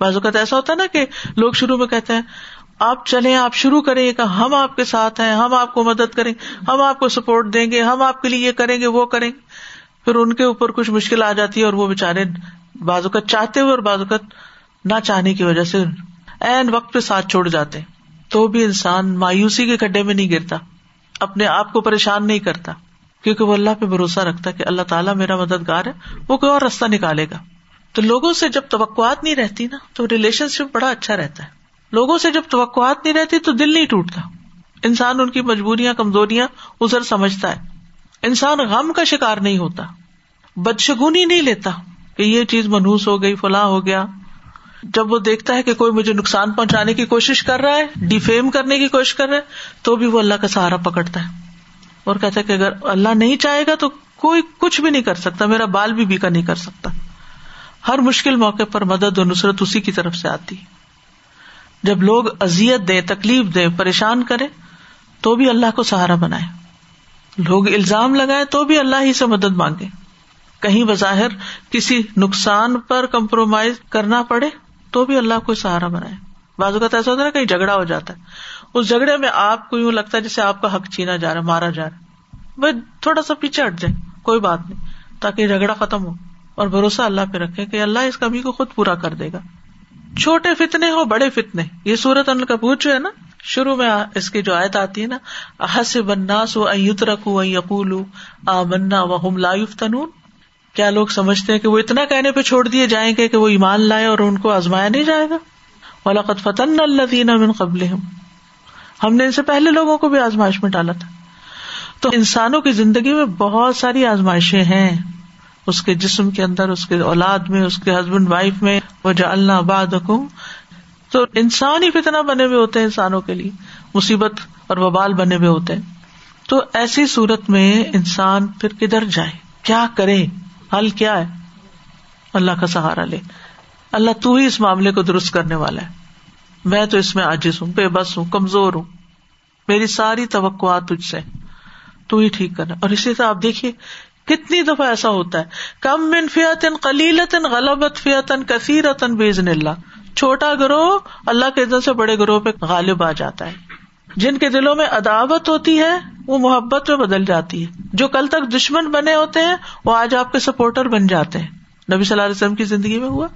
بعض اوقات ایسا ہوتا ہے نا کہ لوگ شروع میں کہتے ہیں، آپ چلیں، آپ شروع کریں کہ ہم آپ کے ساتھ ہیں، ہم آپ کو مدد کریں، ہم آپ کو سپورٹ دیں گے، ہم آپ کے لیے یہ کریں گے، وہ کریں۔ گے پھر ان کے اوپر کچھ مشکل آ جاتی ہے اور وہ بےچارے بعض اوقات چاہتے ہوئے اور بعض اوقات نہ چاہنے کی وجہ سے این وقت پہ ساتھ چھوڑ جاتے تو بھی انسان مایوسی کے کھڈے میں نہیں گرتا، اپنے آپ کو پریشان نہیں کرتا، کیونکہ وہ اللہ پہ بھروسہ رکھتا کہ اللہ تعالیٰ میرا مددگار ہے، وہ کوئی اور راستہ نکالے گا۔ تو لوگوں سے جب توقعات نہیں رہتی نا، تو ریلیشن شپ بڑا اچھا رہتا ہے۔ لوگوں سے جب توقعات نہیں رہتی تو دل نہیں ٹوٹتا۔ انسان ان کی مجبوریاں، کمزوریاں ازر سمجھتا ہے۔ انسان غم کا شکار نہیں ہوتا۔ بدشگونی نہیں لیتا کہ یہ چیز منہوس ہو گئی، فلاں ہو گیا۔ جب وہ دیکھتا ہے کہ کوئی مجھے نقصان پہنچانے کی کوشش کر رہا ہے ڈیفیم کرنے کی کوشش کر رہا ہے، تو بھی وہ اللہ کا سہارا پکڑتا ہے۔ اور کہتا ہے کہ اگر اللہ نہیں چاہے گا تو کوئی کچھ بھی نہیں کر سکتا، میرا بال بھی بیکا نہیں کر سکتا۔ ہر مشکل موقع پر مدد و نصرت اسی کی طرف سے آتی۔ جب لوگ ازیت دے تکلیف دے پریشان کرے تو بھی اللہ کو سہارا بنائے لوگ الزام لگائے تو بھی اللہ ہی سے مدد مانگے کہیں بظاہر کسی نقصان پر کمپرومائز کرنا پڑے تو بھی اللہ کو سہارا بنائے۔ بازو کا ایسا ہوتا ہے کہیں جھگڑا ہو جاتا ہے۔ اس جھگڑے میں آپ کو یوں لگتا ہے جیسے آپ کا حق چھینا جا رہا ہے، مارا جا رہا ہے۔ بھائی تھوڑا سا پیچھے ہٹ جائے کوئی بات نہیں۔ تاکہ جھگڑا ختم ہو۔ اور بھروسہ اللہ پہ رکھے کہ اللہ اس کمی کو خود پورا کر دے گا۔ چھوٹے فتنے ہو بڑے فتنے۔ یہ سورت ان کا پوچھ ہے نا، شروع میں اس کی جو آیت آتی ہے نا احس بناس و رکھو یقول آ منا و ہم لائف تنون کیا لوگ سمجھتے ہیں کہ وہ اتنا کہنے پہ چھوڑ دیے جائیں گے کہ وہ ایمان لائے اور ان کو آزمایا نہیں جائے گا؟ ولاقت فتن اللہ دینا من قبل ہم نے ان سے پہلے لوگوں کو بھی آزمائش میں ڈالا تھا۔ تو انسانوں کی زندگی میں بہت ساری آزمائشیں ہیں۔ اس کے جسم کے اندر، اس کے اولاد میں، اس کے ہسبینڈ وائف میں۔ وہ جو اللہ آباد تو انسان ہی فتنا بنے ہوئے ہوتے ہیں انسانوں کے لیے۔ مصیبت اور وبال بنے ہوئے ہوتے ہیں۔ تو ایسی صورت میں انسان پھر کدھر جائے؟ کیا کرے؟ حل کیا ہے؟ اللہ کا سہارا لے۔ اللہ تو ہی اس معاملے کو درست کرنے والا ہے۔ میں تو اس میں آجز ہوں، بے بس ہوں، کمزور ہوں۔ میری ساری توقعات تجھ سے۔ تو ہی ٹھیک کرنا۔ اور اسی طرح آپ دیکھیے، کتنی دفعہ ایسا ہوتا ہے۔ کم من فیاتن قلیلتن غلبت فیاتن کثیرتن بیزن اللہ۔ چھوٹا گروہ اللہ کے عزت سے بڑے گروہ پہ غالب آ جاتا ہے۔ جن کے دلوں میں عداوت ہوتی ہے، وہ محبت میں بدل جاتی ہے۔ جو کل تک دشمن بنے ہوتے ہیں، وہ آج آپ کے سپورٹر بن جاتے ہیں۔ نبی صلی اللہ علیہ وسلم کی زندگی میں ہوا۔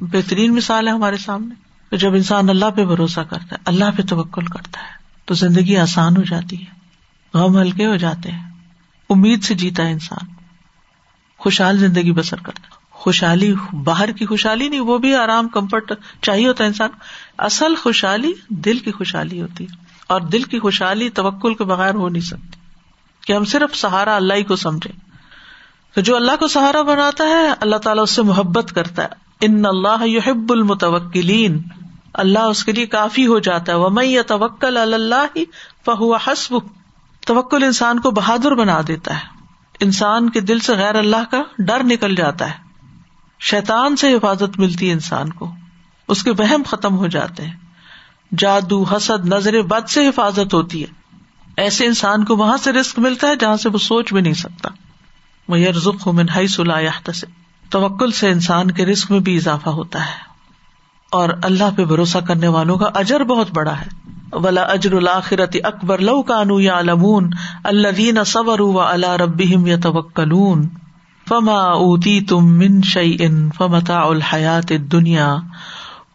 بہترین مثال ہے ہمارے سامنے۔ جب انسان اللہ پہ بھروسہ کرتا ہے، اللہ پہ توکل کرتا ہے، تو زندگی آسان ہو جاتی ہے۔ غم ہلکے ہو جاتے ہیں۔ امید سے جیتا ہے انسان۔ خوشحال زندگی بسر کرتا ہے۔ خوشحالی، باہر کی خوشحالی نہیں، وہ بھی آرام، کمفرٹ چاہیے ہوتا ہے انسان اصل خوشحالی دل کی خوشحالی ہوتی ہے۔ اور دل کی خوشحالی توکل کے بغیر ہو نہیں سکتی کہ ہم صرف سہارا اللہ ہی کو سمجھے تو جو اللہ کو سہارا بناتا ہے، اللہ تعالیٰ اس سے محبت کرتا ہے۔ ان اللہ یحب المتوکلین۔ اللہ اس کے لیے کافی ہو جاتا ہے۔ وہ میں توکل اللہ فہو حسب توکل انسان کو بہادر بنا دیتا ہے۔ انسان کے دل سے غیر اللہ کا ڈر نکل جاتا ہے۔ شیتان سے حفاظت ملتی ہے انسان کو۔ اس کے وہم ختم ہو جاتے ہیں۔ جادو، حسد نظر بد سے حفاظت ہوتی ہے ایسے انسان کو وہاں سے رسک ملتا ہے جہاں سے وہ سوچ بھی نہیں سکتا۔ وہ یرزق ہو منہائی صلاح سے توکل سے انسان کے رسک میں بھی اضافہ ہوتا ہے۔ اور اللہ پہ بھروسہ کرنے والوں کا اجر بہت بڑا ہے۔ ولا اجر الآخرت اکبر لو کانو یا علمون اللہ دین صبر و اللہ ربیم یا توکلون فما اوتی تم من شعی ان فمتا الحیات دنیا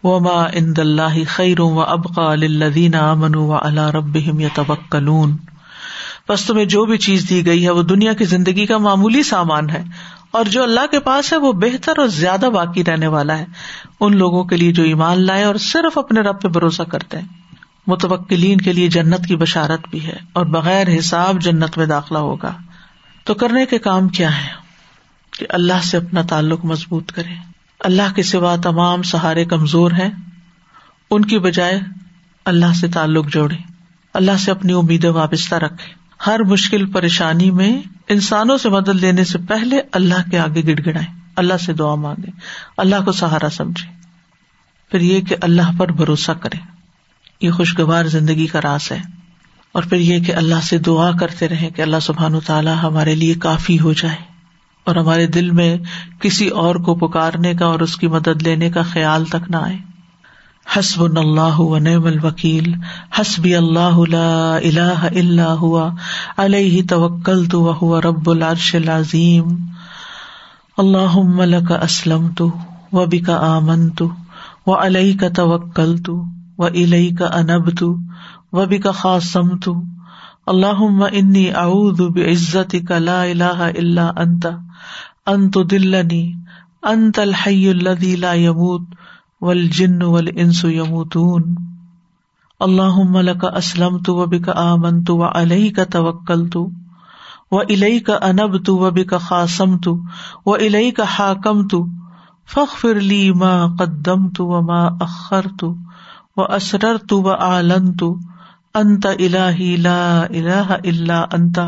وما اند اللہ خیر و ابقا الدین امن و اللہ ربیم یا بس تمہیں جو بھی چیز دی گئی ہے وہ دنیا کی زندگی کا معمولی سامان ہے۔ اور جو اللہ کے پاس ہے وہ بہتر اور زیادہ باقی رہنے والا ہے۔ ان لوگوں کے لیے جو ایمان لائے اور صرف اپنے رب پہ بھروسہ کرتے ہیں۔ متوکلین کے لیے جنت کی بشارت بھی ہے اور بغیر حساب جنت میں داخلہ ہوگا۔ تو کرنے کے کام کیا ہے کہ اللہ سے اپنا تعلق مضبوط کرے۔ اللہ کے سوا تمام سہارے کمزور ہیں، ان کی بجائے اللہ سے تعلق جوڑے، اللہ سے اپنی امیدیں وابستہ رکھے۔ ہر مشکل پریشانی میں انسانوں سے مدد لینے سے پہلے اللہ کے آگے گڑ گڑائے اللہ سے دعا مانگے، اللہ کو سہارا سمجھے۔ پھر یہ کہ اللہ پر بھروسہ کرے۔ یہ خوشگوار زندگی کا راس ہے۔ اور پھر یہ کہ اللہ سے دعا کرتے رہے کہ اللہ سبحان و تعالیٰ ہمارے لیے کافی ہو جائے۔ اور ہمارے دل میں کسی اور کو پکارنے کا اور اس کی مدد لینے کا خیال تک نہ آئے۔ حسب اللہ و نعم الوکیل۔ حسبی اللہ اللہ اللہ ہوا۔ علیہ توکل تو رب العرش العظیم۔ اللہ ملک اسلم تو و بکا آمن تو و علیہ کا توکل تو و علیہ کا انب تو و بھی کا خاصم تو اللہ انی اعوذ بعزت کا لا الہ الا انت۔ انت دلنی انت الحی الذی لا يموت والجن والانس يموتون اللهم لك اسلمت وبك آمنت وعليك توكلت وإليك انبت وبك خاصمت وإليك حاكمت فاغفر لي ما قدمت وما اخرت و اسرر تو و انت الہی لا الہ الا انت۔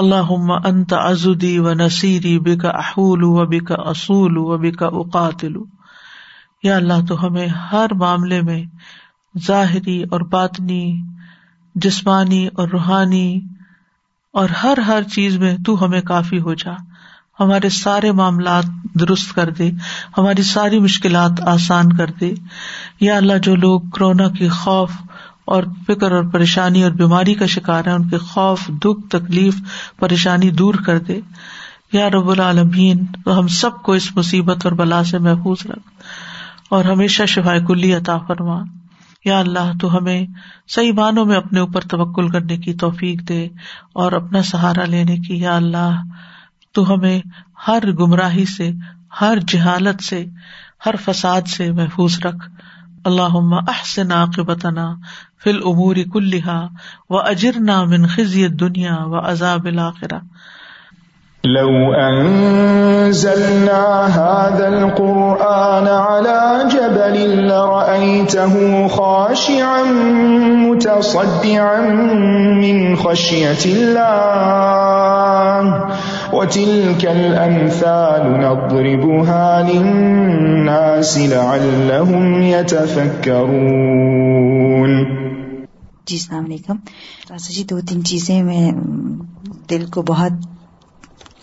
اللہ انت ازدی و نصیری بک احول و بک اصول و بک اقاتل۔ یا اللہ، تو ہمیں ہر معاملے میں ظاہری اور باطنی، جسمانی اور روحانی اور ہر ہر چیز میں تو ہمیں کافی ہو جا۔ ہمارے سارے معاملات درست کر دے، ہماری ساری مشکلات آسان کر دے۔ یا اللہ، جو لوگ کورونا کی خوف اور فکر اور پریشانی اور بیماری کا شکار ہے ان کے خوف، دکھ، تکلیف، پریشانی دور کر دے۔ یا رب العالمین، تو ہم سب کو اس مصیبت اور بلا سے محفوظ رکھ۔ اور ہمیشہ شفا کلی عطا فرما۔ یا اللہ، تو ہمیں صحیح معنوں میں اپنے اوپر توکل کرنے کی توفیق دے اور اپنا سہارا لینے کی۔ یا اللہ، تو ہمیں ہر گمراہی سے، ہر جہالت سے، ہر فساد سے محفوظ رکھ۔ اللہ احسن عاقبتنا فی الامور کلها و اجرنا من خزی دنیا و عذاب الآخرہ لو أنزلنا هذا القرآن على جبل لرأيته خاشعا متصدعا من خشية الله وتلك الأمثال نضربها للناس لعلهم يتفكرون جی السلام علیکم۔ جی دو تین چیزیں میں دل کو بہت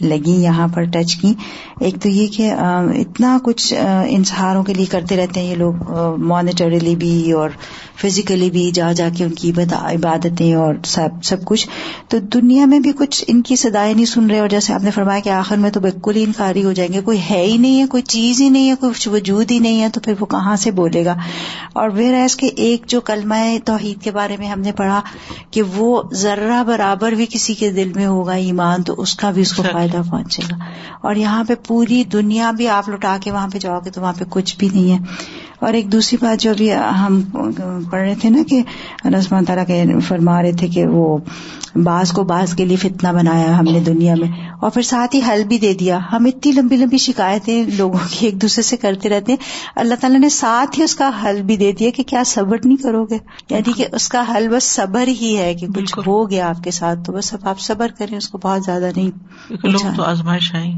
لگی یہاں پر ٹچ کی۔ ایک تو یہ کہ اتنا کچھ انسہاروں کے لیے کرتے رہتے ہیں یہ لوگ مانیٹریلی بھی اور فزیکلی بھی جا جا کے ان کی عبادتیں اور سب سب کچھ۔ تو دنیا میں بھی کچھ ان کی سدائیں نہیں سن رہے اور جیسے آپ نے فرمایا کہ آخر میں تو بالکل ہی انکاری ہو جائیں گے کوئی ہے ہی نہیں ہے کوئی چیز ہی نہیں ہے کوئی وجود ہی نہیں ہے تو پھر وہ کہاں سے بولے گا؟ اور ویر ایس کے ایک جو کلمہ توحید کے بارے میں ہم نے پڑھا کہ وہ ذرہ برابر بھی کسی کے دل میں ہوگا ایمان تو اس کا بھی اس کو فائدہ پہنچے گا۔ اور یہاں پہ پوری دنیا بھی آپ لوٹا کے وہاں پہ جاؤ گے تو وہاں پہ کچھ بھی نہیں ہے۔ اور ایک دوسری بات جو ابھی ہم پڑھ رہے تھے نا کہ رسمان تعالیٰ کے فرما رہے تھے کہ وہ بعض کو بعض کے لیے فتنا بنایا ہم نے دنیا میں اور پھر ساتھ ہی حل بھی دے دیا ہم اتنی لمبی لمبی شکایتیں لوگوں کی ایک دوسرے سے کرتے رہتے ہیں اللہ تعالیٰ نے ساتھ ہی اس کا حل بھی دے دیا کہ کیا صبر نہیں کرو گے یعنی کہ اس کا حل بس صبر ہی ہے کہ کچھ ہو گیا آپ کے ساتھ تو بس اب آپ صبر کریں اس کو بہت زیادہ نہیں تو آزمائش آئی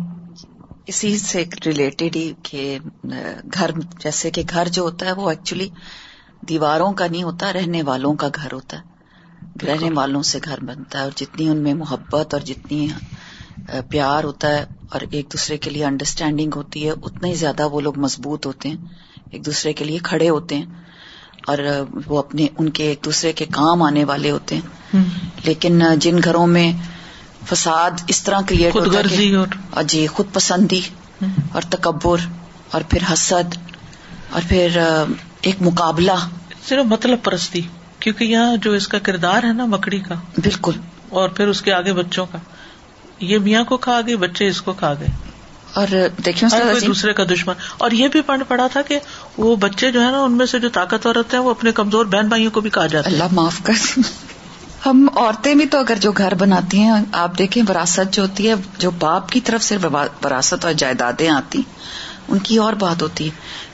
اسی سے ریلیٹڈ ہی کہ گھر جیسے کہ گھر جو ہوتا ہے وہ ایکچولی دیواروں کا نہیں ہوتا رہنے والوں کا گھر ہوتا ہے۔ رہنے والوں سے گھر بنتا ہے اور جتنی ان میں محبت اور جتنی پیار ہوتا ہے اور ایک دوسرے کے لیے انڈرسٹینڈنگ ہوتی ہے اتنا ہی زیادہ وہ لوگ مضبوط ہوتے ہیں۔ ایک دوسرے کے لیے کھڑے ہوتے ہیں اور وہ اپنے ان کے ایک دوسرے کے کام آنے والے ہوتے ہیں۔ لیکن جن گھروں میں فساد اس طرح کریٹ ہوتا ہے اور جی خود پسندی اور تکبر اور پھر حسد اور پھر ایک مقابلہ۔ صرف مطلب پرستی کیونکہ یہاں جو اس کا کردار ہے نا مکڑی کا۔ بالکل۔ اور پھر اس کے آگے بچوں کا۔ یہ میاں کو کھا گئے بچے اس کو کھا گئے۔ اور دیکھیے دوسرے کا دشمن۔ اور یہ بھی پڑھ پڑا تھا کہ وہ بچے جو ہے نا ان میں سے جو طاقتور ہوتے ہیں وہ اپنے کمزور بہن بھائیوں کو بھی کہا جاتا اللہ معاف کر۔ ہم عورتیں بھی تو اگر جو گھر بناتی ہیں، آپ دیکھیں وراثت جو ہوتی ہے، جو باپ کی طرف سے وراثت اور جائیدادیں آتی، ان کی اور بات ہوتی ہے۔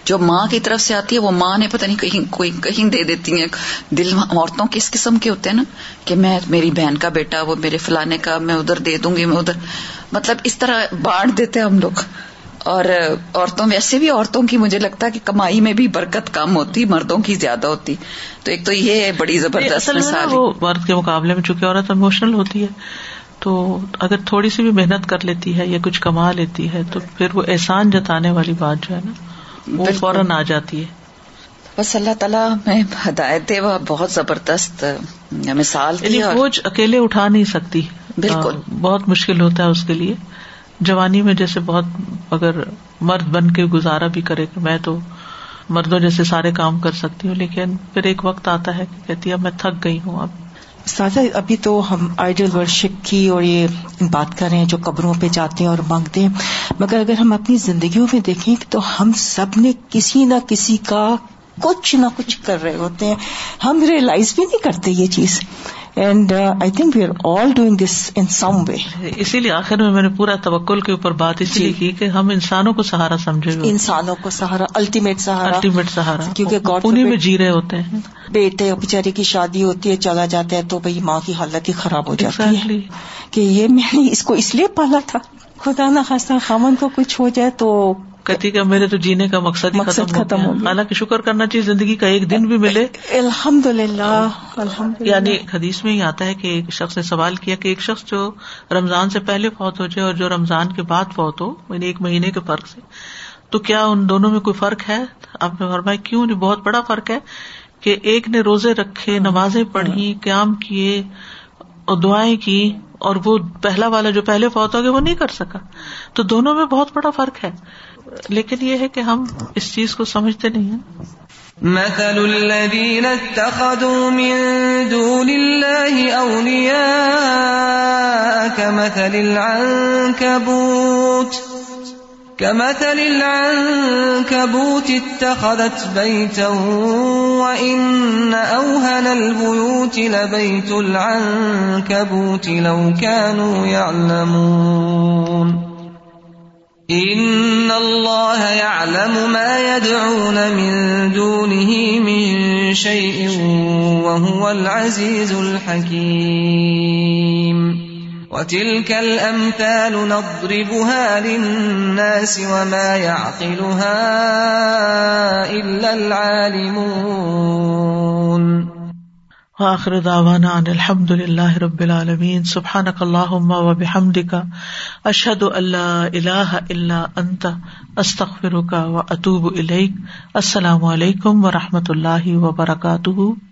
جو ماں کی طرف سے آتی ہے، وہ ماں نے پتہ نہیں کہیں کوئی کہیں دے دیتی ہیں۔ دل عورتوں کے اس قسم کے ہوتے ہیں نا؟ کہ میں میری بہن کا بیٹا، وہ میرے فلانے کا، میں ادھر دے دوں گی، میں ادھر۔ مطلب اس طرح بانٹ دیتے ہم لوگ۔ اور عورتوں ویسے بھی عورتوں کی مجھے لگتا ہے کہ کمائی میں بھی برکت کم ہوتی مردوں کی زیادہ ہوتی۔ تو ایک تو یہ بڑی زبردست مثال وہ مرد کے مقابلے میں چونکہ عورت اموشنل ہوتی ہے تو اگر تھوڑی سی بھی محنت کر لیتی ہے یا کچھ کما لیتی ہے تو پھر وہ احسان جتانے والی بات جو ہے نا وہ فوراً آ جاتی ہے۔ بس اللہ تعالیٰ میں ہدایت وہ بہت زبردست مثال یعنی بوجھ اکیلے اٹھا نہیں سکتی۔ بالکل۔ بہت مشکل ہوتا ہے اس کے لیے۔ جوانی میں جیسے بہت اگر مرد بن کے گزارا بھی کرے کہ میں تو مردوں جیسے سارے کام کر سکتی ہوں، لیکن پھر ایک وقت آتا ہے کہ کہتی اب میں تھک گئی ہوں، اب۔ سازا ابھی تو ہم آئیڈل ورشپ کی اور یہ بات کر رہے ہیں، جو قبروں پہ جاتے ہیں اور مانگتے ہیں۔ مگر اگر ہم اپنی زندگیوں میں دیکھیں تو ہم سب نے کسی نہ کسی کا کچھ نہ کچھ کر رہے ہوتے ہیں۔ ہم ریئلائز بھی نہیں کرتے یہ چیز۔ And I think we are all doing this in some way اسی لیے آخر میں میں نے پورا توکل کے اوپر بات اس لیے جی۔ کی کہ ہم انسانوں کو سہارا سمجھے انسانوں کو سہارا الٹیمیٹ سہارا۔ الٹیمیٹ سہارا۔ کیونکہ گاڈ انہیں میں جی رہے ہوتے ہیں۔ بیٹے بےچارے کی شادی ہوتی ہے چلا جاتا ہے تو بھائی ماں کی حالت ہی خراب ہو جاتی ہے۔ کہ یہ میں نے اس کو اس لیے پالا تھا۔ خدا نہ خاصا خامن کو کچھ ہو جائے تو کہتی کہ میرے تو جینے کا مقصد مقصد ختم ختم ہو۔ حالانکہ شکر کرنا چاہیے زندگی کا ایک دن بھی ملے۔ الحمد للہ الحمد للہ یعنی حدیث میں ہی آتا ہے کہ ایک شخص نے سوال کیا کہ ایک شخص جو رمضان سے پہلے فوت ہو جائے اور جو رمضان کے بعد فوت ہو یعنی ایک مہینے کے فرق سے تو کیا ان دونوں میں کوئی فرق ہے؟ آپ نے فرمایا کیوں نہیں؟ بہت بڑا فرق ہے کہ ایک نے روزے رکھے نمازیں پڑھی قیام کیے اور دعائیں کی اور وہ پہلا والا جو پہلے فوت ہو گیا وہ نہیں کر سکا۔ تو دونوں میں بہت بڑا فرق ہے۔ لیکن یہ ہے کہ ہم اس چیز کو سمجھتے نہیں ہیں۔ مثل الذين اتخذوا من دون الله أولياء كمثل العنكبوت كمثل العنكبوت اتخذت بيتا وإن أوهن البيوت لبيت العنكبوت لو كانوا يعلمون۔ ان اللہ يعلم ما يدعون من دونه من شيء وهو العزيز الحكيم وتلك الامثال نضربها للناس وما يعقلها الا العالمون وآخر دعوانا ان الحمد لله رب العالمين سبحانك اللهم وبحمدك اشهد ان لا اله الا انت. استغفرك واتوب اليك السلام علیکم ورحمۃ اللہ وبرکاتہ.